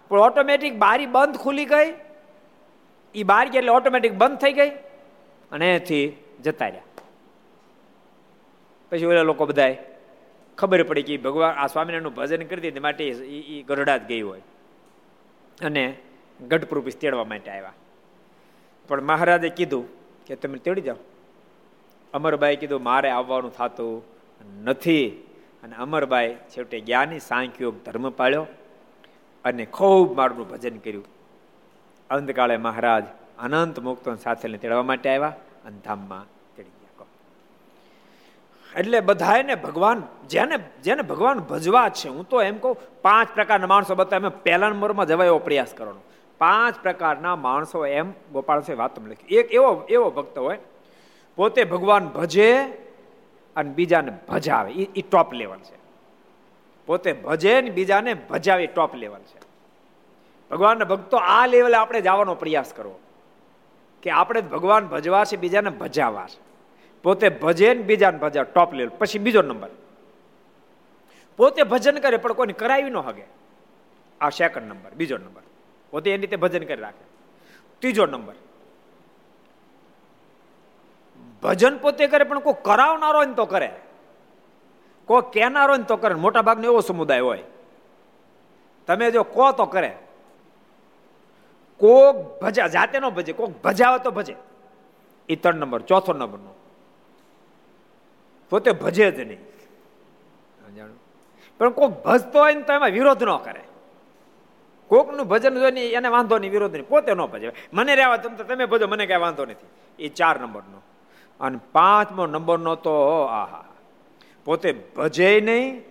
પણ ઓટોમેટિક બારી બંધ ખુલી ગઈ. એ બાર ગયા એટલે ઓટોમેટિક બંધ થઈ ગઈ અને એથી જતા રહ્યા. પછી ઓલા લોકો બધાય ખબર પડી કે ભગવાન, આ સ્વામિનારાયણનું ભજન કરી દીધું માટે એ ગરડા જ ગઈ હોય. અને ગઢપ્રુપી તેડવા માટે આવ્યા. પણ મહારાજે કીધું કે તમે તેડી જાઓ. અમરબાઈ કીધું, મારે આવવાનું થતું નથી. અને અમરબાઈ છેવટે જ્ઞાની સાંખ્યો ધર્મ પાળ્યો અને ખૂબ મારું ભજન કર્યું. અંતકાળે મહારાજ અનંત મુક્તો સાથે તેડવા માટે આવ્યા અને ધામમાં એટલે બધાને ભગવાન, જેને જેને ભગવાન ભજવા છે, હું તો એમ કહું, પાંચ પ્રકારના માણસો બતાવે પહેલા નંબરમાં જવા એવો પ્રયાસ કરવાનો. પાંચ પ્રકારના માણસો એમ ગોપાલ છે વાત લખી. એક એવો એવો ભક્ત હોય, પોતે ભગવાન ભજે અને બીજાને ભજાવે. એ ટોપ લેવલ છે. પોતે ભજે ને બીજાને ભજાવે ટોપ લેવલ છે. ભગવાનના ભક્તો આ લેવલે આપણે જવાનો પ્રયાસ કરવો. કે આપણે ભગવાન ભજવા છે, બીજાને ભજાવા છે. પોતે ભજે ને બીજાને ભજાવે ટોપ લેવલ પછી બીજો નંબર પોતે ભજન કરે, પણ કોઈને કરાવી ન હગે. આ સેકન્ડ નંબર બીજો નંબર પોતે એની રીતે ભજન કરી રાખે. ત્રીજો નંબર. ભજન પોતે કરે પણ કોઈ કરાવનારો ને તો કરે. કોઈ કહેનારો ને તો કરે. મોટા ભાગનો એવો સમુદાય હોય. તમે જો કો તો કરે. કોક ભજા, જાતે નો ભજે, કોક ભજાવે તો ભજે. એ ત્રણ નંબર. ચોથો નંબરનો. પોતે ભજે જ નહીં. પણ કોઈક ભજતો હોય ને તો એમાં વિરોધ ન કરે. કોકનું ભજન જોઈને એને વાંધો નહીં, વિરોધ નહીં, પોતે ન ભજે મને રહેવા તમ તો તમે ભજો, મને કાંઈ વાંધો નથી. એ ચાર નંબરનો. અને પાંચમો નંબરનો તો, આહા, પોતે ભજે નહીં,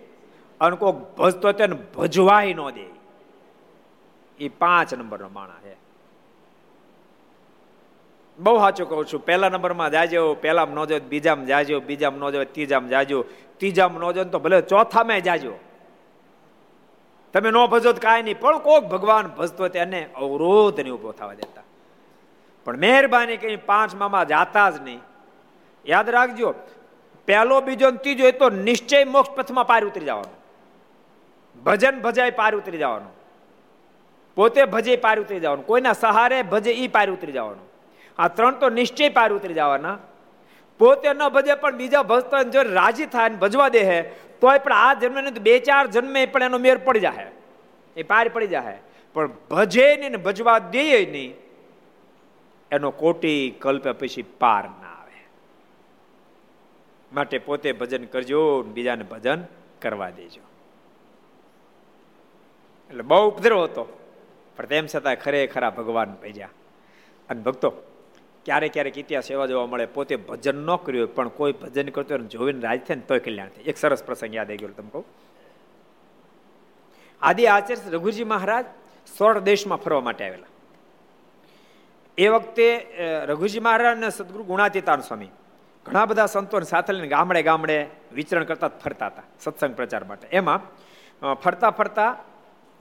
અને કોક ભજતો તેને ભજવાય ન દે. એ પાંચ નંબરનો માણા છે. બહુ સાચું કહું છું, પહેલા નંબરમાં જાજો, પહેલામાં ન જાવ બીજામાં જાજો, બીજામાં ન જાવ ત્રીજામાં જાજો, ત્રીજામાં ન જાવ તો ભલે ચોથામાં જાજો. તમે ન ભજો તો કાંઈ નહીં, પણ કોક ભગવાન ભજતો તેને અવરોધ નહીં ઊભો થવા દેતા. પણ મહેરબાની કઈ પાંચ મામા જાતા જ નહીં. યાદ રાખજો, પહેલો, બીજો ત્રીજો, એ તો નિશ્ચય મોક્ષ પથમાં પાર ઉતરી જવાનું. ભજન ભજાય પાર ઉતરી જવાનું. પોતે ભજે પાર ઉતરી જવાનું. કોઈના સહારે ભજે ઈ પાર ઉતરી જવાનું. આ ત્રણ તો નિશ્ચય પાર ઉતરી જવાના. પોતે ન ભજે પણ બીજા ભજતો જો રાજી થાય ને ભજવા દે હે તોય પણ આ જન્મ તો બે ચાર જન્મે પણ એનો મેર પડી જાય એ પાર પડી જાય પણ ભજે નહીં ને ભજવા દે નહીં, એનો કોટી કલ્પ પછી પાર ના આવે. માટે પોતે ભજન કરજો બીજાને ભજન કરવા દેજો. એટલે બહુ ઉપદ્રવ હતો. પણ તેમ છતાં ખરેખર ભગવાન ભેજ્યા અને ભક્તો ક્યારેક ક્યારેક ઇતિહાસ એવા જોવા મળે, પોતે ભજન ન કર્યું પણ કોઈ ભજન કરતો જોઈને રાજ થાય ને તોય કલ્યાણ થાય. એક સરસ પ્રસંગ યાદ આવી ગયો તમે કહું. આદિ આચાર્ય રઘુજી મહારાજ સોળ દેશમાં ફરવા માટે આવેલા. એ વખતે રઘુજી મહારાજ અને સદગુરુ ગુણાતીતાન સ્વામી ઘણા બધા સંતોને સાથે લઈને ગામડે ગામડે વિચરણ કરતા ફરતા હતા, સત્સંગ પ્રચાર માટે. એમાં ફરતા ફરતા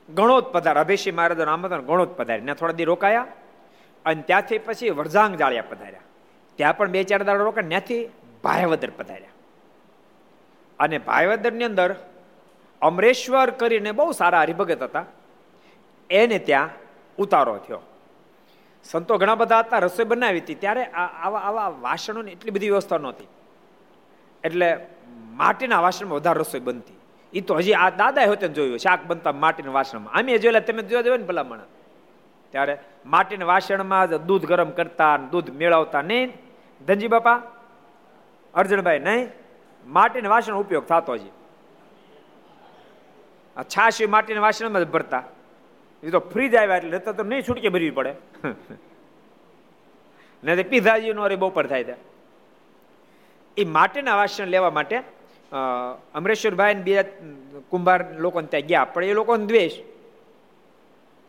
ગણોત પધાર અભિષી મહારાજ આમંત્રણ ગણોદ પધારી ત્યાં થોડા દી રોકાયા. અને ત્યાંથી પછી વરઝાંગ જાળિયા પધાર્યા. ત્યાં પણ બે ચાર દાડો રોકાણ ત્યાંથી ભાયવદર પધાર્યા. અને ભાયવદરની અંદર અમરેશ્વર કરીને બહુ સારા હરિભગત હતા. એને ત્યાં ઉતારો થયો. સંતો ઘણા બધા હતા, રસોઈ બનાવી હતી, ત્યારે આવા આવા વાસણોની એટલી બધી વ્યવસ્થા નહોતી. એટલે માટીના વાસણમાં વધારે રસોઈ બનતી. એ તો હજી આ દાદાએ તેને જોયું શાક બનતા માટીના વાસણમાં. આમે જોયેલા, તમે જોયા જોયો ને ભલામણ. ત્યારે માટીના વાસણમાં જ દૂધ ગરમ કરતા દૂધ મેળવતા નહીં. ધનજી બાપા, અર્જુનભાઈ નહીં, માટીના વાસણ ઉપયોગ થતો હજી છાશ માટીના વાસણમાં જ ભરતા. એ તો ફ્રીજ આવ્યા એટલે તો નહીં છૂટકે ભરવી પડે. ને તે પીધાજી નો બપોર થાય ત્યાં. એ માટીના વાસણ લેવા માટે અમરેશ્વરભાઈ ને બે કુંભાર લોકોને ત્યાં ગયા. પણ એ લોકોને દ્વેષ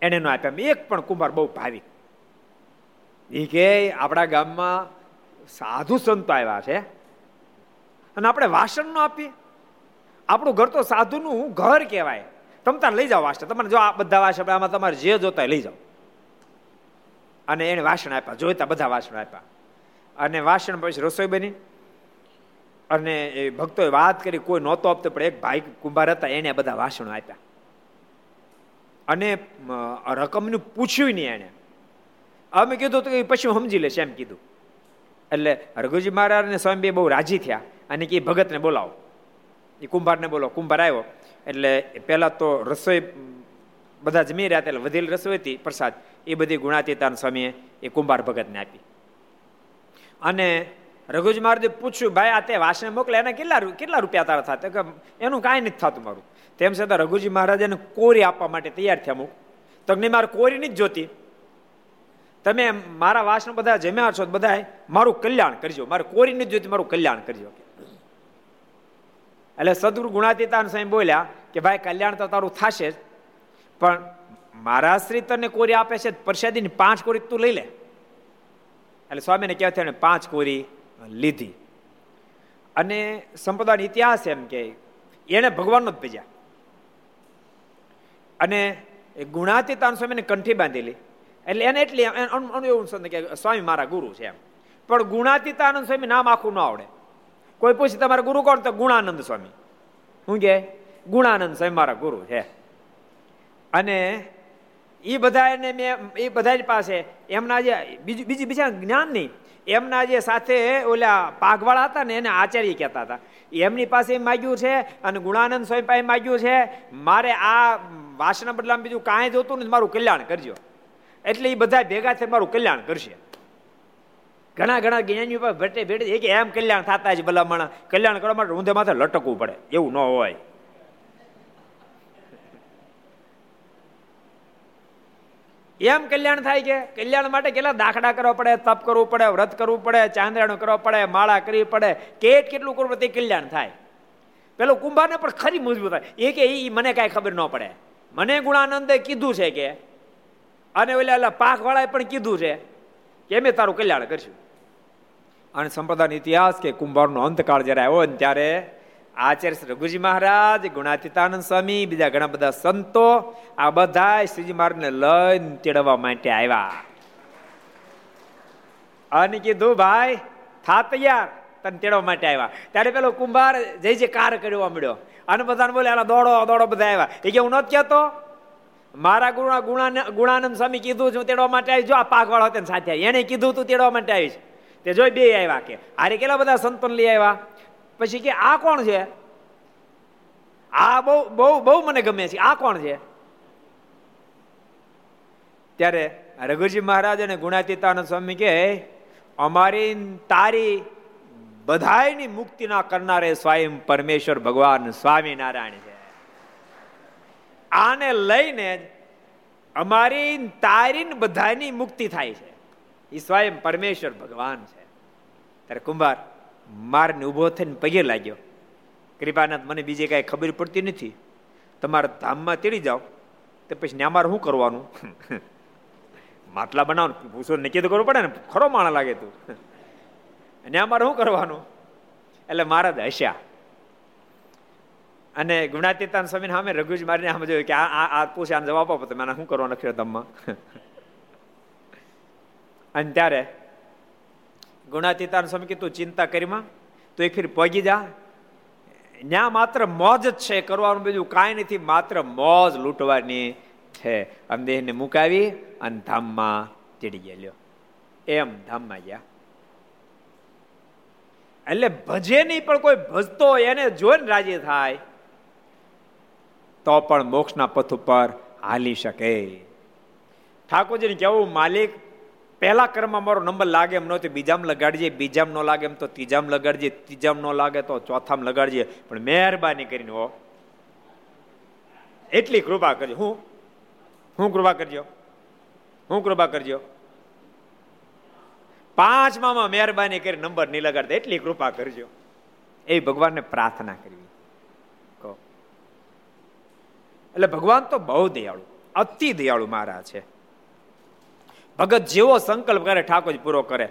એને નો આપ્યા. એક પણ કુંભાર બહુ ભાવિક. એ કે આપણા ગામમાં સાધુ સંતો આવ્યા છે. અને આપણે વાસણ નો આપીએ. આપણું ઘર તો સાધુનું ઘર કહેવાય. તમે તાર લઈ જાઓ વાસણ. તમારે જો આ બધા વાસણ આમાં તમારે જે જોતા લઈ જાઓ. અને એને વાસણ આપ્યા. જોઈતા બધા વાસણ આપ્યા. અને વાસણ પછી રસોઈ બની. અને એ ભક્તોએ વાત કરી. કોઈ નહોતો આપતો, પણ એક ભાઈ કુંભાર હતા, એને બધા વાસણો આપ્યા. અને રકમનું પૂછ્યું નહીં એને અમે કીધું તો પછી સમજી લેશે એમ કીધું. એટલે રઘુજી મહારાજ ને સ્વામી બહુ રાજી થયા અને કે ભગતને બોલાવો. એ કુંભારને બોલો, કુંભાર આવ્યો. એટલે પહેલાં તો રસોઈ બધા જમી રહ્યા એટલે વધેલી રસોઈ હતી, પ્રસાદ. એ બધી ગુણાતીતાન સ્વામીએ એ કુંભાર ભગતને આપી. અને રઘુજ મહારાજે પૂછ્યું, ભાઈ, આ તે વાસણે મોકલે? એના કેટલા કેટલા રૂપિયા તારા થતા એનું કાંઈ નથી થતું મારું. તેમ છતાં રઘુજી મહારાજ એને કોરી આપવા માટે તૈયાર થયા અમુક તમને મારે કોરી જ જોતી. તમે મારા વાસણ બધા જમ્યા છો બધા મારું કલ્યાણ કરજો. મારે કોરી નહીં જોતી, મારું કલ્યાણ કરજો. એટલે સદગુરુ ગુણાતીતાન સ્વામી બોલ્યા કે ભાઈ કલ્યાણ તો તારું થશે જ, પણ મારા શ્રી તને કોરી આપે છે પ્રસાદીની પાંચ કોરી તું લઈ લે. એટલે સ્વામીને કહેવાય એને પાંચ કોરી લીધી. અને સંપ્રદાયનો ઇતિહાસ એમ કે એને ભગવાનનો જ ભેજ્યા અને ગુણાતીતાન સ્વામીને કંઠી બાંધેલી. એટલે એને એટલી એવું કે સ્વામી મારા ગુરુ છે એમ. પણ ગુણાતીતાનંદ સ્વામી નામ આખું ન આવડે. કોઈ પૂછે, તમારા ગુરુ કોણ? તો ગુણાનંદ સ્વામી. શું કે? ગુણાનંદ સ્વામી મારા ગુરુ છે. અને એ બધા એને મેં એ બધા પાસે એમના જે બીજું બીજી બીજા જ્ઞાન નહીં. એમના જે સાથે ઓલા પાઘવાળા હતા ને એને આચાર્ય કહેતા હતા. એમની પાસે માગ્યું છે અને ગુણાનંદ સ્વામી પાસે માગ્યું છે, મારે આ વાસના બદલામાં બીજું કાંઈ જોતું નથી, મારું કલ્યાણ કરજો. એટલે એ બધા ભેગા થઈ મારું કલ્યાણ કરશે. ઘણા ઘણા જ્ઞાનીઓ ઉપર ભેટે ભેટે એક એમ કલ્યાણ થતા છે ભલામણ, કલ્યાણ કરવા માટે ઊંધે માથે લટકવું પડે. એવું ન હોય. એમ કલ્યાણ થાય કે કલ્યાણ માટે કેટલા દાખલા કરવા પડે, તપ કરવું પડે, વ્રત કરવું પડે ચાંદ્રાણું કરવા પડે, માળા કરવી પડે, કેટ કેટલું કરવું તે કલ્યાણ થાય. પેલો કુંભારને પણ ખરી મજબૂત થાય. એ કે એ મને કાંઈ ખબર ન પડે. મને ગુણાનંદે કીધું છે કે, અને ઓલા ઓલા પાકવાળાએ પણ કીધું છે કે અમે તારું કલ્યાણ કરશું. અને સંપ્રદાયનો ઇતિહાસ કે કુંભારનો અંતકાળ જ્યારે આવ્યો ને ત્યારે આચાર્ય રઘુજી મહારાજ, ગુણાતીતાનંદ સ્વામી, બીજા ઘણા બધા સંતો, આ બધા શ્રીજી મહારાજને લઈને તેડવા માટે આવ્યા. અને કીધું, ભાઈ, થા તૈયાર, તને તેડવા માટે આવ્યા. ત્યારે પેલો કુંભાર જય જે કાર કર્યો મળ્યો અને બધાને બોલે દોડો દોડો બધા આવ્યા. એ કે, હું નથી કહેતો. મારા ગુણા ગુણા ગુણાનંદ સ્વામી કીધું છું તેડવા માટે આવી જો આ પાકવાળો હતો સાથે એને કીધું, તું તેડવા માટે આવીશ. તે જોઈ બે આવ્યા કે આરે કેટલા બધા સંતોન લઈ આવ્યા? પછી કે, આ કોણ છે? આ બહુ બહુ બહુ મને ગમે છે. આ કોણ છે? ત્યારે રઘુજી મહારાજ અને ગુણાતીતાનંદ સ્વામી કે, અમારી તારી બધાયની મુક્તિના કરનારે સ્વયં પરમેશ્વર ભગવાન સ્વામિનારાયણ છે. આને લઈને અમારી તારી બધાની મુક્તિ થાય છે. એ સ્વયં પરમેશ્વર ભગવાન છે. ત્યારે કુંભાર મારને ઊભો થઈને પગે લાગ્યો. કૃપાનાથ, મને બીજે કાંઈ ખબર પડતી નથી. તમારા ધામમાં તેડી જાઓ. તો પછી ન્યામાર શું કરવાનું? માટલા બનાવો ભૂસો નક્કી તો કરવું પડે ને, ખરો માણા લાગે તું. ન્યામાર શું કરવાનું? એટલે મહારાજ હસ્યા. અને ગુણાતીતાન સ્વામી સામે રઘુજી મારીને આમ જોયું કે આ આ પૂછે આને જવાબ આપો. તમે શું કરવાનું અક્ષરધામમાં અને ત્યારે ગુણાતીતાન સ્વામી કીધું, ચિંતા કરીમાં તો એક ફેર પગી જા. ન્યા માત્ર મોજ જ છે કરવાનું, બીજું કાંઈ નથી, માત્ર મોજ લૂંટવાની છે. અને દેહને મુકાવી અને ધામમાં ચડી ગયેલો એમ ધામમાં ગયા. એટલે ભજે નહીં, પણ કોઈ ભજતો એને જોઈને રાજી થાય, તો પણ મોક્ષના પથ ઉપર હાલી શકે. ઠાકોરજીને કેવું માલિક પહેલા કર્મમાં મારો નંબર લાગે એમ નહોતો બીજામાં લગાડજે, બીજામાં ન લાગે એમ તો ત્રીજામાં લગાડજે, ત્રીજામાં ન લાગે તો ચોથામાં લગાડજે. પણ મહેરબાની કરીને હો. એટલી કૃપા કરજો. હું હું કૃપા કરજો? હું કૃપા કરજો? પાંચમામાં મહેરબાની કરી નંબર નહીં લગાડતા, એટલી કૃપા કરજો. એ ભગવાનને પ્રાર્થના કરવી. કહો. એટલે ભગવાન તો બહુ દયાળુ, અતિ દયાળુ મારા છે. ભગત જેવો સંકલ્પ કરે ઠાકોર પૂરો કરે.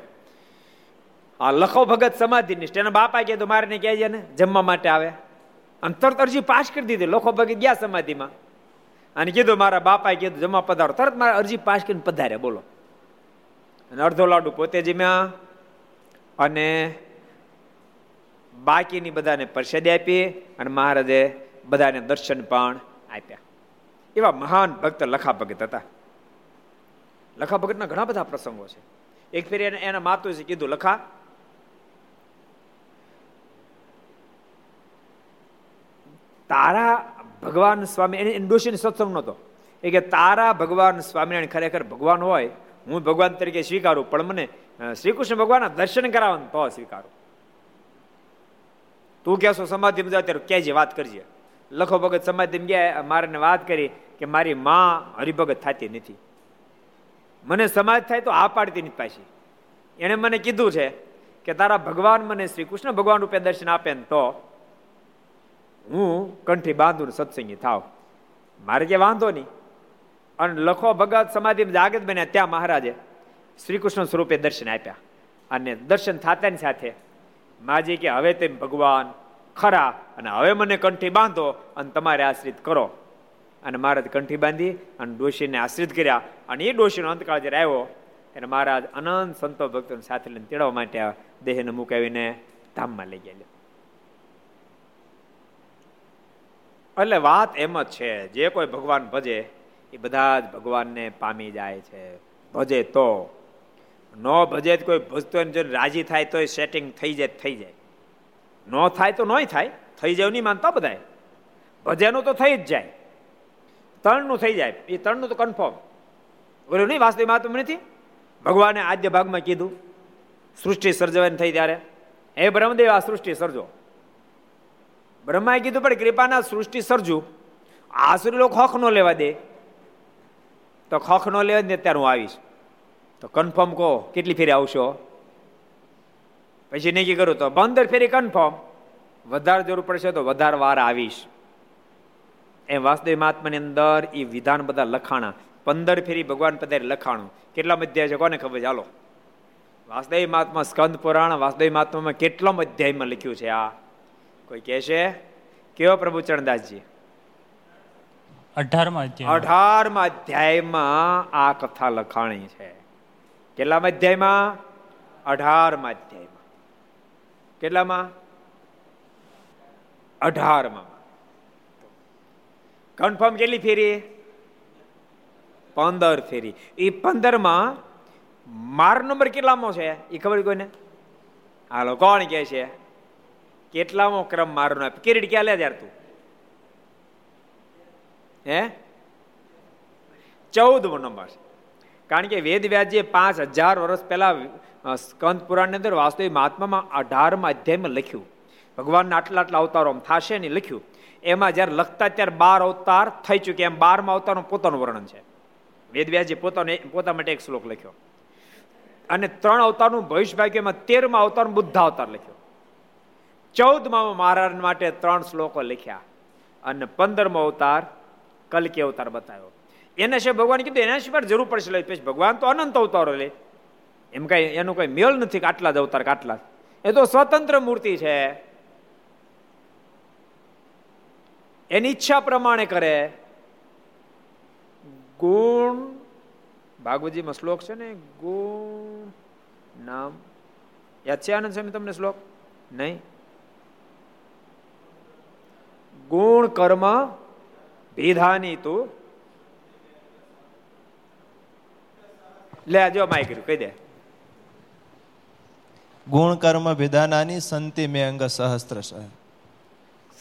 આ લખો ભગત સમાધિ નિષ્ઠ. એના બાપા તો મારે કહેજે ને, જમવા માટે આવે. અને તરત અરજી પાસ કરી દીધી. લખો ભગત ગયા સમાધિમાં. અને કીધું, મારા બાપાએ કીધું, જમવા પધારો. તરત મારા અરજી પાસ કરીને પધારે બોલો. અને અડધો લાડુ પોતે જમ્યા. અને બાકીની બધાને પ્રસાદી આપી અને મહારાજે બધાને દર્શન પણ આપ્યા. એવા મહાન ભક્ત લખા ભગત હતા. લખા ભગતના ઘણા બધા પ્રસંગો છે. એક ફેરી એને એના માતુજી કીધું, લખા, તારા ભગવાન સ્વામી એને ડોશીને સત્સંગ નહોતો. એ કે, તારા ભગવાન સ્વામિનારાયણ ખરેખર ભગવાન હોય, હું ભગવાન તરીકે સ્વીકારું, પણ મને શ્રી કૃષ્ણ ભગવાનના દર્શન કરાવવાનું તો સ્વીકારું. તું કહેશો સમાધિ બધા ત્યારે કહેજે, વાત કરજે. લખો ભગત સમાધિ ગયા મારે વાત કરી કે, મારી માં હરિભગત થતી નથી. મને સમાજ થાય તો આ પાડતી નથી પાછી. એણે મને કીધું છે કે તારા ભગવાન મને શ્રી કૃષ્ણ ભગવાન રૂપે દર્શન આપે ને તો હું કંઠી બાંધું સત્સંગી થાવ. મારે કે વાંધો નહીં. અને લખો ભગત સમાધિ જાગૃત બન્યા ત્યાં મહારાજે શ્રી કૃષ્ણ સ્વરૂપે દર્શન આપ્યા. અને દર્શન થતાની સાથે માજી કે હવે તેમ ભગવાન ખરા અને હવે મને કંઠી બાંધો અને તમારે આશ્રિત કરો. અને મહારાજ કંઠી બાંધી અને ડોશીને આશ્રિત કર્યા. અને એ ડોશીનો અંતકાળ જ્યારે આવ્યો એને મહારાજ અનંત સંતો ભક્તોને સાથે લઈને તેડવા માટે દેહને મુકાવીને ધામમાં લઈ ગયા એટલે વાત એમ જ છે, જે કોઈ ભગવાન ભજે, એ બધા જ ભગવાનને પામી જાય છે. ભજે તો. ન ભજે કોઈ ભજતો જો રાજી થાય તો સેટિંગ થઈ જાય થઈ જાય. ન થાય તો નહીં થાય, થઈ જાય નહીં માનતા બધા ભજેનું તો થઈ જ જાય. ત્રણનું થઈ જાય. એ ત્રણનું તો કન્ફર્મ બોલ્યું નહીં, વાસ્તવિક મહાત્મ નથી? ભગવાને આદ્ય ભાગમાં કીધું, સૃષ્ટિ સર્જવાની થઈ ત્યારે. હે બ્રહ્મદેવ, આ સૃષ્ટિ સર્જો. બ્રહ્માએ કીધું, પણ કૃપાના સૃષ્ટિ સર્જુ. આસુરી લોકો ખોખ ન લેવા દે. તો ખોખ ન લેવા ને ત્યારે હું આવીશ. તો કન્ફર્મ કહો, કેટલી ફેરી આવશો? પછી નક્કી કરું તો પંદર ફેરી કન્ફર્મ વધારે જરૂર પડશે તો વધારે વાર આવીશ. એ વાસુદેવ મહાત્માની અંદર એ વિધાન બધા લખાણા. પંદર ફેરી ભગવાન પધારે લખાણું. કેટલા અધ્યાય છે કોને ખબર ચાલો વાસુદેવ મહાત્મા સ્કંદ પુરાણ વાસુદેવ મહાત્મામાં કેટલા અધ્યાયમાં લખ્યું છે આ? કોઈ કહે છે? કેવો પ્રભુ ચરણદાસજી? અઢારમા અધ્યાયમાં આ કથા લખાણી છે. કેટલામાં અધ્યાયમાં અઢારમા અધ્યાયમાં. કેટલામાં? અઢારમાં. કન્ફર્મ કેટલી ફેરી? પંદર ફેરી. એ પંદરમાં માર નંબર કેટલામાં છે? એ ખબર કોઈને? હાલો, કોણ કે છે? કેટલામો ક્રમ મારનો કિરીટ ક્યાં લે યાર તું? હે? ચૌદમો નંબર કારણ કે વેદ વ્યાજે પાંચ હજાર વર્ષ પહેલા સ્કંદ પુરાણની અંદર વાસ્તવિક મહાત્મામાં અઢારમાં અધ્યાયમાં લખ્યું. ભગવાનના આટલા આટલા અવતારો થશે નહીં. લખ્યું, એમાં જ્યારે લખતા ત્યારે બાર અવતાર થઈ ચૂક્યા એમ બારમાં અવતારનું પોતાનું વર્ણન છે. વેદવ્યાસજી પોતાને, પોતા માટે એક શ્લોક લખ્યો. અને ત્રણ અવતારનું ભવિષ્ય એમાં તેરમાં અવતારનું બુદ્ધા અવતાર લખ્યો. ચૌદમાં મહારાજ માટે ત્રણ શ્લોકો લખ્યા અને પંદરમો અવતાર કલકી અવતાર બતાવ્યો. એને છે ભગવાન કીધું, એના સિવાય જરૂર પડશે. પછી ભગવાન તો અનંત અવતારો લે. એમ કઈ, એનું કઈ મેળ નથી કે આટલા જ અવતાર આટલા એ તો સ્વતંત્ર મૂર્તિ છે. એની ઈચ્છા પ્રમાણે કરે. ગુણ ભાગવતજીમાં શ્લોક છે ને, ગુણ, નામ. યાદ છે આનંદ સ્વામી તમને શ્લોક? નહીં. ગુણ, કર્મ ભીધાની તું. લે જો માય કર્યું, કહી દે. ગુણ, કર્મ ભેદાનાની સંતિ મે અંગ સહસ્ત્ર સંતિ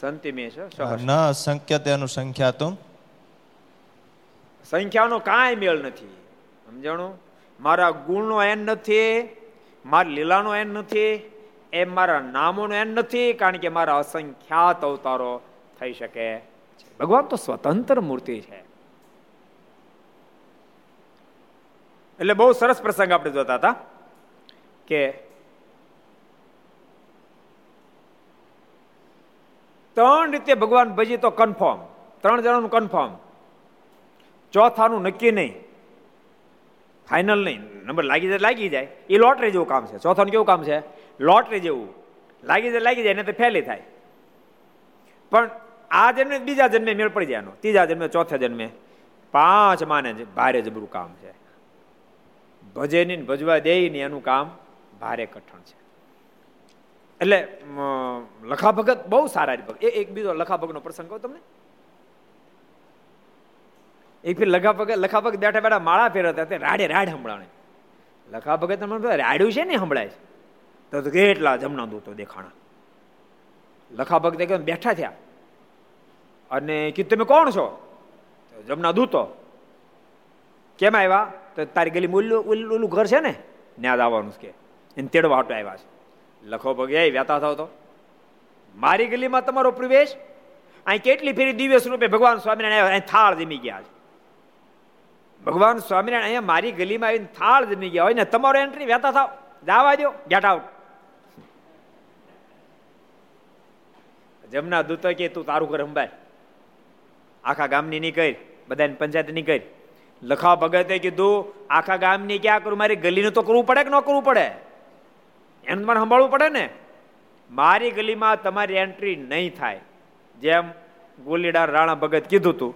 છે ન સંખ્યતે અનુસંખ્યાતું સંખ્યાનો કાંઈ મેળ નથી. સમજાણું? મારા ગુણનો એન નથી મારા લીલાનો એન નથી એમ મારા નામોનો એન નથી કારણ કે મારા અસંખ્યાત અવતારો થઈ શકે ભગવાન તો સ્વતંત્ર મૂર્તિ છે. એટલે બહુ સરસ પ્રસંગ આપણે જોતા હતા કે ત્રણ રીતે ભગવાન ભજી તો કન્ફર્મ ત્રણ જણાનું કન્ફર્મ ચોથાનું નક્કી નહીં. ફાઇનલ નહીં. નંબર લાગી જાય લાગી જાય. એ લોટરી જેવું કામ છે. ચોથાનું કેવું કામ છે? લોટરી જેવું. લાગી જાય લાગી જાય એને તો ફેલી થાય. પણ આ જન્મે બીજા જન્મે મેળ પડી જાય ત્રીજા જન્મે, ચોથા જન્મે. પાંચ માને ભારે જબરું કામ છે. ભજે નહીં ભજવા દે નહીં એનું કામ ભારે કઠણ છે. એટલે લખા ભગત બહુ સારા ભગત એક બીજો લખા ભગતનો પ્રસંગ કહું તમને. એક ફીર લખા ભગત લખા ભગત બેઠા બેઠા માળા ફેરવતા તે રાડે રાડ સંભળાણે લખા ભગત રાડ્યું છે ને સંભળાય છે? તો કેટલા જમણા દૂતો દેખાણા. લખા ભગત બેઠા થયા. અને કીધું, તમે કોણ છો? જમના દૂતો, કેમ આવ્યા? તો તારી ગલી ઓલું ઘર છે ને? ન્યાદ આવવાનું કે. એને તેડવા હાટો આવ્યા છે. લખો પગે વ્યાતા થાવ તો. મારી ગલીમાં તમારો પ્રવેશ? અહીં કેટલી ફેરી દિવ્ય સ્વરૂપે ભગવાન સ્વામિનારાયણ અહીં થાળ જમી ગયા છે. ભગવાન સ્વામિનારાયણ અહીંયા મારી ગલીમાં આવીને થાળ જમી ગયા હોય ને, તમારો એન્ટ્રી વ્યાતા થાવ. જવા દો ગેટ આઉટ જમના દૂતો કે, તું તારું ઘર અંબાય આખા ગામની નહીં કરી, બધાની પંચાયત નહીં કરી. લખા ભગતે કીધું, આખા ગામની ક્યાં કરું? મારી ગલીનું તો કરવું પડે કે ન કરવું પડે? એનું મને સંભાળવું પડે ને. મારી ગલીમાં તમારી એન્ટ્રી નહીં થાય. જેમ ગોલીડાર રાણા ભગત કીધું તું,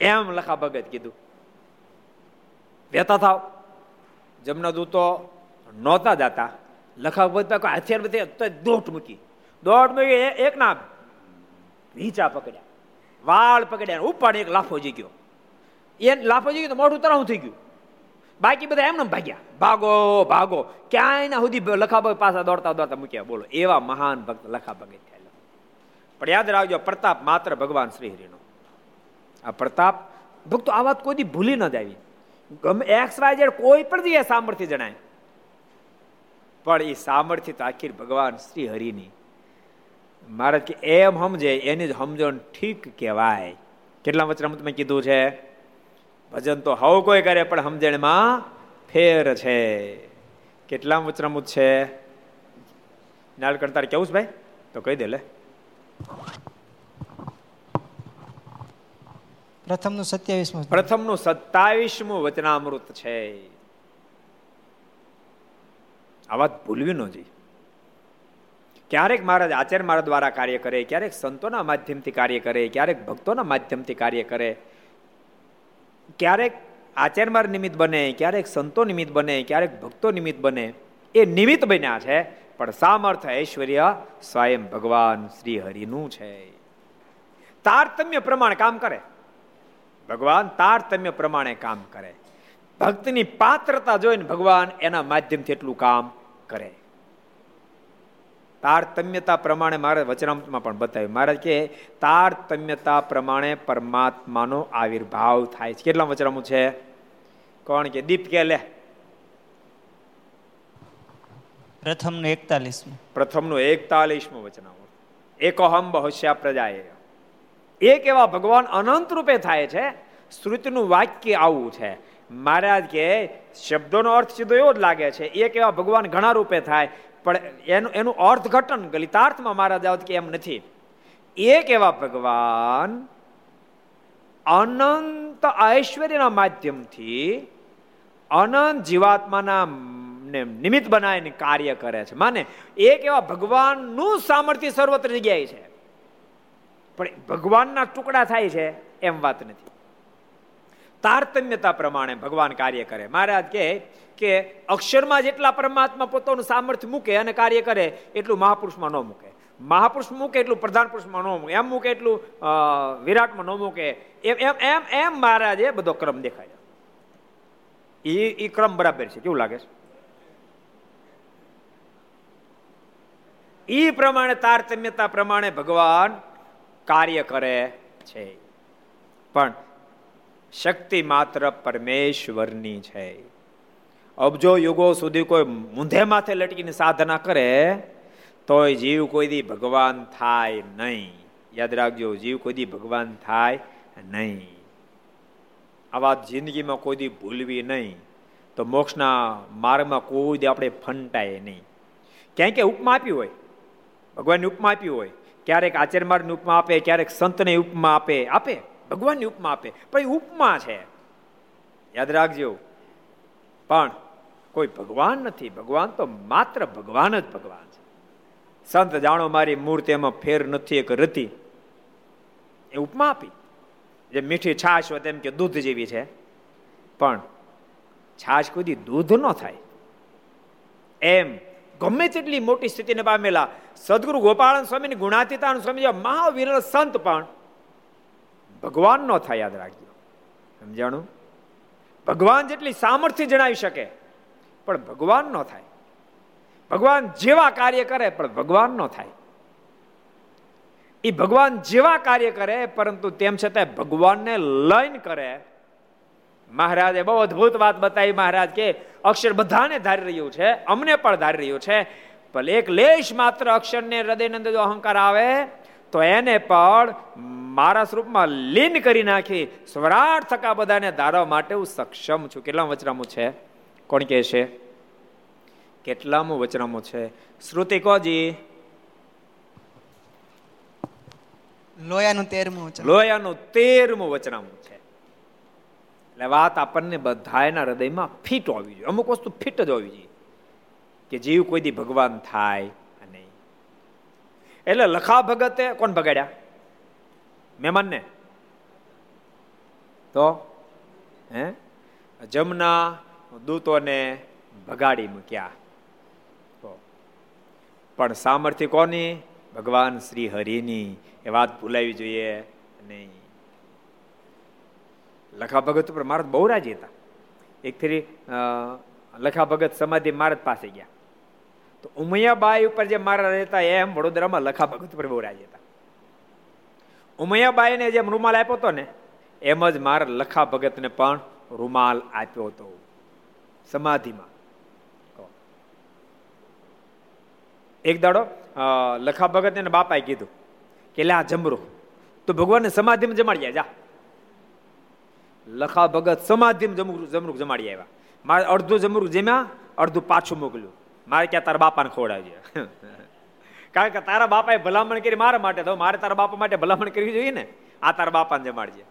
એમ લખા ભગત કીધું. વેતા થાવ. જમના દૂતો નહોતા જતા. લખા ભગત હથિયાર બધી દોટ મૂકી. દોટ મૂકી એક ના નીચા પકડ્યા. વાળ પકડ્યા. ઉપાડ એક લાફો જઈ ગયો એ લાફો જઈ ગયો તો મોઢું તરાવું થઈ ગયું. બાકી બધા એમને ભાગ્યા. ભાગો ભાગો. ક્યાંય ના સુધી લખાભગ પાછા દોડતા દોડતા મૂક્યા. બોલો, એવા મહાન ભક્ત લખાભગ થયેલા. પણ યાદ રાખજો, પ્રતાપ માત્ર ભગવાન શ્રી હરિનો આ પ્રતાપ, ભક્તો, આ વાત કોઈ ભૂલી ન જાવી. ગમે એક્સ વાય જેડ કોઈ પણ જઈએ સામર્થ્ય જણાય. પણ એ સામર્થ્ય તો આખી ભગવાન શ્રી હરિની મહારાજ કે, એમ સમજે, એની જ સમજણ ઠીક કહેવાય. કેટલા વચરામાં તમે કીધું છે? ભજન તો હવ કોઈ કરે પણ સમજણમાં ફેર છે. કેટલા ઉચરમુત છે? નાળકણ તારે કેવું છે ભાઈ? તો કહી દે લે. પ્રથમનું સત્યાવીસમું પ્રથમનું સત્તાવીસમું વચનામૃત છે. આ વાત ભૂલવી ન જોઈએ. ક્યારેક મહારાજ આચાર્ય મહારાજ દ્વારા કાર્ય કરે ક્યારેક સંતોના માધ્યમથી કાર્ય કરે ક્યારેક ભક્તોના માધ્યમથી કાર્ય કરે ક્યારેક આચાર્યમાર નિમિત્ત બને, ક્યારેક સંતો નિમિત્ત બને, ક્યારેક ભક્તો નિમિત્ત બને, એ નિમિત્ત બન્યા છે, પણ સામર્થ ઐશ્વર્ય સ્વયં ભગવાન શ્રી હરિનું છે. તારતમ્ય પ્રમાણે કામ કરે. ભગવાન તારતમ્ય પ્રમાણે કામ કરે. ભક્તની પાત્રતા જોઈને ભગવાન એના માધ્યમથી એટલું કામ કરે. તારતમ્યતા પ્રમાણે મારે વચનામૃતમાં પણ બતાવ્યું. મહારાજ કે તારતમ્યતા પ્રમાણે પરમાત્માનો આવિર્ભાવ થાય છે. કેટલા વચનામૃત છે? કોણ કે? દીપ કે લે. પ્રથમનું એકતાલીસમું. પ્રથમનું એકતાલીસમું વચનામૃત. એકોહમ પ્રજા પ્રજાએ એક એવા ભગવાન અનંત રૂપે થાય છે શ્રુતિનું વાક્ય આવું છે. મહારાજ કે શબ્દોનો અર્થ સીધો એવો જ લાગે છે એક એવા ભગવાન ઘણા રૂપે થાય પણ એનું એનું અર્થઘટન ગલિતાર્થમાં મહારાજ આવત કે એમ નથી. એક એવા ભગવાન અનંત ઐશ્વર્યના માધ્યમથી અનંત જીવાત્માના નિમિત્ત બનાવીને કાર્ય કરે છે. માને, એક એવા ભગવાનનું સામર્થ્ય સર્વત્ર જગ્યાએ છે. પણ ભગવાનના ટુકડા થાય છે એમ વાત નથી. તારતમ્યતા પ્રમાણે ભગવાન કાર્ય કરે. મહારાજ કહે કે અક્ષરમાં જેટલા પરમાત્મા પોતાનું સામર્થ્ય મૂકે અને કાર્ય કરે, એટલું મહાપુરુષમાં ન મૂકે. મહાપુરુષ મૂકે એટલું પ્રધાન પુરુષમાં ન મૂકે. એમ મૂકે એટલું વિરાટમાં ન મૂકે. એમ એમ એમ એમ મહારાજે બધો ક્રમ દેખાય એ એ ક્રમ બરાબર છે. કેવું લાગે છે? એ પ્રમાણે તારતમ્યતા પ્રમાણે ભગવાન કાર્ય કરે છે. પણ શક્તિ માત્ર પરમેશ્વરની છે. અબજો યુગો સુધી કોઈ મૂંધે માથે લટકીને સાધના કરે, તોય જીવ કોઈ દી ભગવાન થાય નહીં. યાદ રાખજો, જીવ કોઈ દી ભગવાન થાય નહીં. આ વાત જિંદગીમાં કોઈ દી ભૂલવી નહીં. તો મોક્ષના માર્ગમાં કોઈ દી આપણે ફંટાય નહીં. ક્યાંય ક્યાંય ઉપમા આપી હોય, ભગવાનની ઉપમા આપી હોય, ક્યારેક આચાર્ય ઉપમા આપે, ક્યારેક સંતને ઉપમા આપે આપે, ભગવાનની ઉપમા આપે, પણ એ ઉપમા છે. યાદ રાખજો. પણ કોઈ ભગવાન નથી. ભગવાન તો માત્ર ભગવાન જ ભગવાન છે. સંત જાણો મારી મૂર્તિ એમાં ફેર નથી, એક રતી. એ ઉપમા આપી. જે મીઠી છાશ હોય તેમ કે દૂધ જેવી છે. પણ છાશ કોઈ દૂધ ન થાય. એમ ગમે તેટલી મોટી સ્થિતિને પામેલા સદગુરુ ગોપાળન સ્વામીની ગુણાતીતાન સ્વામી મહાવીર સંત પણ ભગવાન નો થાય, યાદ રાખજો. સમજાણું? ભગવાન જેટલી સામર્થ્ય જણાવી શકે પણ ભગવાન નો થાય. ભગવાન જેવા કાર્ય કરે પણ ભગવાન નો થાય. એ ભગવાન જેવા કાર્ય કરે, પરંતુ તેમ છતાં ભગવાનને લઈને કરે. મહારાજે બહુ અદભુત વાત બતાવી મહારાજ કે અક્ષર બધાને ધારી રહ્યું છે, અમને પણ ધારી રહ્યું છે. ભલે એક લેશ માત્ર અક્ષરને હૃદયની અંદર જો અહંકાર આવે, તો એને પણ મારા સ્વરૂપમાં લીન કરી નાખી. સ્વરાટ થકા બધાને ધારવા માટે હું સક્ષમ છું. કેટલા વચરામું છે? કોણ કે છે? કેટલામું વચનામું છે? શ્રુતિ કોજી? લોયાનું તેરમું લોયાનું તેરમું વચનામું છે. એટલે વાત આપણને બધાના હૃદયમાં ફિટ હોવી જોઈએ. અમુક વસ્તુ ફિટ જ હોવી જોઈએ. કે જીવ કોઈ દી ભગવાન થાય નહીં. એટલે લખા ભગતે કોણ ભગાડ્યા? મહેમાનને? તો? હે? જમના દૂતોને ભગાડી મૂક્યા. પણ સામર્થ્ય કોની? ભગવાન શ્રી હરિની. એ વાત ભૂલાવી જોઈએ નહીં. લખા ભગત ઉપર મહારાજ બહુ રાજી હતા. એક ફેરી લખા ભગત સમાધિ મહારાજ પાસે ગયા. તો ઉમૈયાબાઈ ઉપર જે મારા રહેતા એમ વડોદરામાં લખા ભગત ઉપર બહુ રાજી હતા. ઉમૈયાબાઈને જેમ રૂમાલ આપ્યો હતો ને, એમ જ મારા લખા ભગતને પણ રૂમાલ આપ્યો હતો. સમાધિમાં. એક દાડો લખા ભગત એને બાપાએ કીધું કે લે આ જમરો. તો ભગવાનને સમાધિમાં જમાડી જા. લખા ભગત સમાધિમાં જમરૂ જમરૂક જમાડી આવ્યા. મારે અડધું જમરૂક જમ્યા, અડધું પાછું મોકલ્યું. મારે ક્યાં તારા બાપાને ખવડાવજે કારણ કે તારા બાપાએ ભલામણ કરી મારા માટે, તો મારે તારા બાપા માટે ભલામણ કરવી જોઈએ ને? આ તારા બાપાને જમાડજે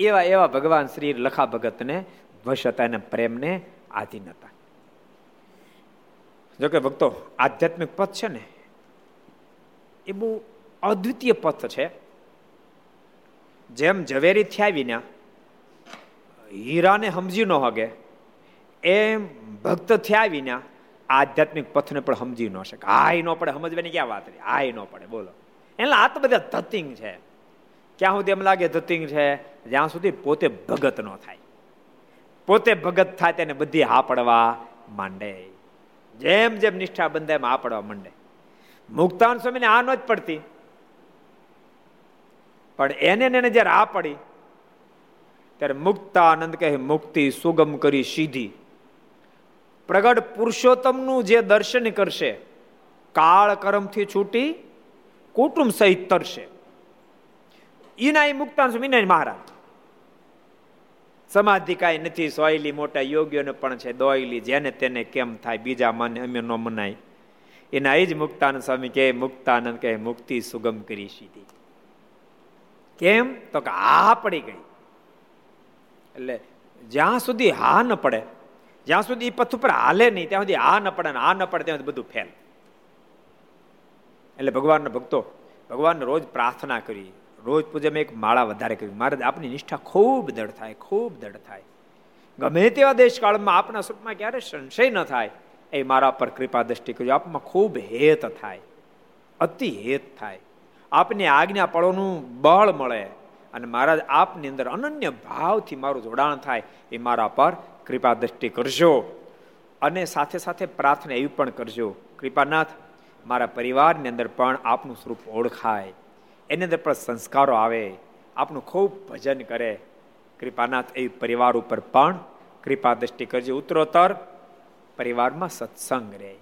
એવા એવા ભગવાન શ્રી લખા ભગતને વશ હતા અને પ્રેમને આધીન હતા. જોકે ભક્તો, આધ્યાત્મિક પથ છે ને, એ બહુ અદ્વિતીય પથ છે. જેમ ઝવેરી થયા હીરાને સમજી ન હગે એમ ભક્ત થયા વિના, આધ્યાત્મિક પથને પણ સમજી ન શકે. હાય ન પડે, સમજવાની ક્યાં વાત રહી હાય ન પડે, બોલો. એટલે આ તો બધા ધતિંગ છે. ક્યાં સુધી એમ લાગે ધતિંગ છે? જ્યાં સુધી પોતે ભગત ન થાય. પોતે ભગત થાય તેને બધી હા પડવા માંડે. જેમ જેમ નિષ્ઠા બંધાય એમ હા પડવા માંડે. મુક્તાન સ્વામીને આ ન જ પડતી. પણ એને એને જ્યારે આ પડી ત્યારે મુક્તાનંદ કહે, મુક્તિ સુગમ કરી સીધી. પ્રગટ પુરુષોત્તમનું જે દર્શન કરશે, કાળ કર્મથી છૂટી કુટુંબ સહિત તરશે. ઈનાય મુક્તાન સ્વામી મહારાજ. સમાધિ કાંઈ નથી, સોયલી મોટા યોગ્યોને પણ છે દોયલી, જેને તેને કેમ થાય, બીજા મને અમે ન મનાય. એના એ જ મુક્તાનંદ સ્વામી કે મુક્તાનંદ કહે, મુક્તિ સુગમ કરી સીધી. કેમ? તો કે હા પડી ગઈ. એટલે જ્યાં સુધી હા ન પડે, જ્યાં સુધી એ પથ ઉપર હાલે નહીં, ત્યાં સુધી આ ન પડે આ ન પડે, ત્યાં બધું ફેલ. એટલે ભગવાનના ભક્તો, ભગવાનને રોજ પ્રાર્થના કરી રોજ પૂજામાં એક માળા વધારે કરી. મહારાજ, આપની નિષ્ઠા ખૂબ દળ થાય, ખૂબ દળ થાય. ગમે તેવા દેશકાળમાં આપના સુખમાં ક્યારે સંશય ન થાય, એ મારા પર કૃપા દ્રષ્ટિ કરજો. આપમાં ખૂબ હેત થાય, અતિ હેત થાય. આપની આજ્ઞા પળોનું બળ મળે અને મહારાજ, આપની અંદર અનન્ય ભાવથી મારું જોડાણ થાય, એ મારા પર કૃપા દ્રષ્ટિ કરજો. અને સાથે સાથે પ્રાર્થના એવી પણ કરજો. કૃપાનાથ, મારા પરિવારની અંદર પણ આપનું સ્વરૂપ ઓળખાય. એની અંદર પણ સંસ્કારો આવે આપનું ખૂબ ભજન કરે. કૃપાનાથ એ પરિવાર ઉપર પણ કૃપા દ્રષ્ટિ કરજો. ઉત્તરોત્તર, પરિવારમાં સત્સંગ રહે.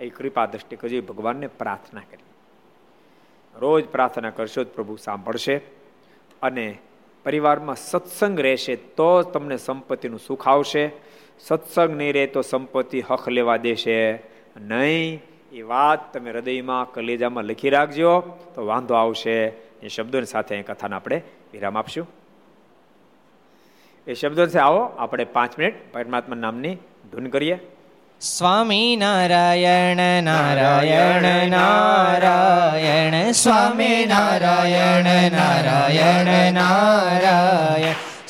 એ કૃપા દ્રષ્ટિ કરજો ભગવાનને પ્રાર્થના કરી રોજ પ્રાર્થના કરશો જ પ્રભુ સાંભળશે. અને પરિવારમાં સત્સંગ રહેશે તો તમને સંપત્તિનું સુખ આવશે. સત્સંગ નહીં રહે તો સંપત્તિ હક લેવા દેશે. નહીં એ વાત તમે હૃદયમાં કલેજામાં લખી રાખજો, તો વાંધો આવશે. એ શબ્દોની સાથે કથાને આપણે વિરામ આપશું. એ શબ્દો છે આવો, આપણે પાંચ મિનિટ પરમાત્મા નામની ધૂન કરીએ. સ્વામી નારાયણ નારાયણ નારાયણ, સ્વામી નારાયણ નારાયણ નારાયણ.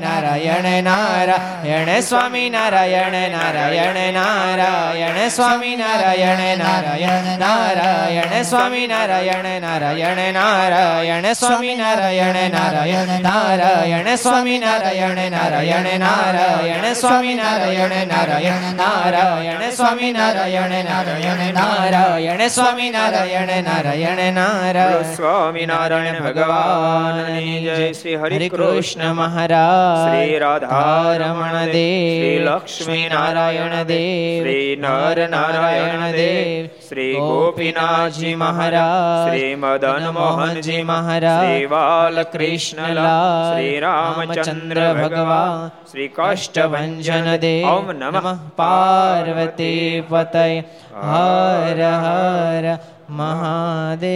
નારાયણ નારાયણ સ્વામી નારાયણ નારાયણ નારાયણ સ્વામી નારાયણ નારાયણ નારાયણ સ્વામી નારાયણ નારાયણ નારાયણ નારાયણ સ્વામી નારાયણ નારાયણ નારાયણ સ્વામી નારાયણ નારાયણ નારાયણ સ્વામી નારાયણ નારાયણ નારાયણ સ્વામી નારાયણ નારાયણ નારાયણ સ્વામી નારાયણ નારાયણ બોલો નારાયણ ભગવાન જય શ્રી હરિ કૃષ્ણ મહારાજ શ્રી રાધા રમણ શ્રી દેવ લક્ષ્મી નારાયણ દેવ શ્રી નર નારાયણ દેવ શ્રી ગોપીનાથજી મહારાજ શ્રી મદન મોહનજી મહારાજ શ્રી બાલકૃષ્ણલાલ શ્રી રામચંદ્ર ભગવાન શ્રી કષ્ટભંજન દેવ ઓમ નમઃ પાર્વતી પતય હર હર મહાદેવ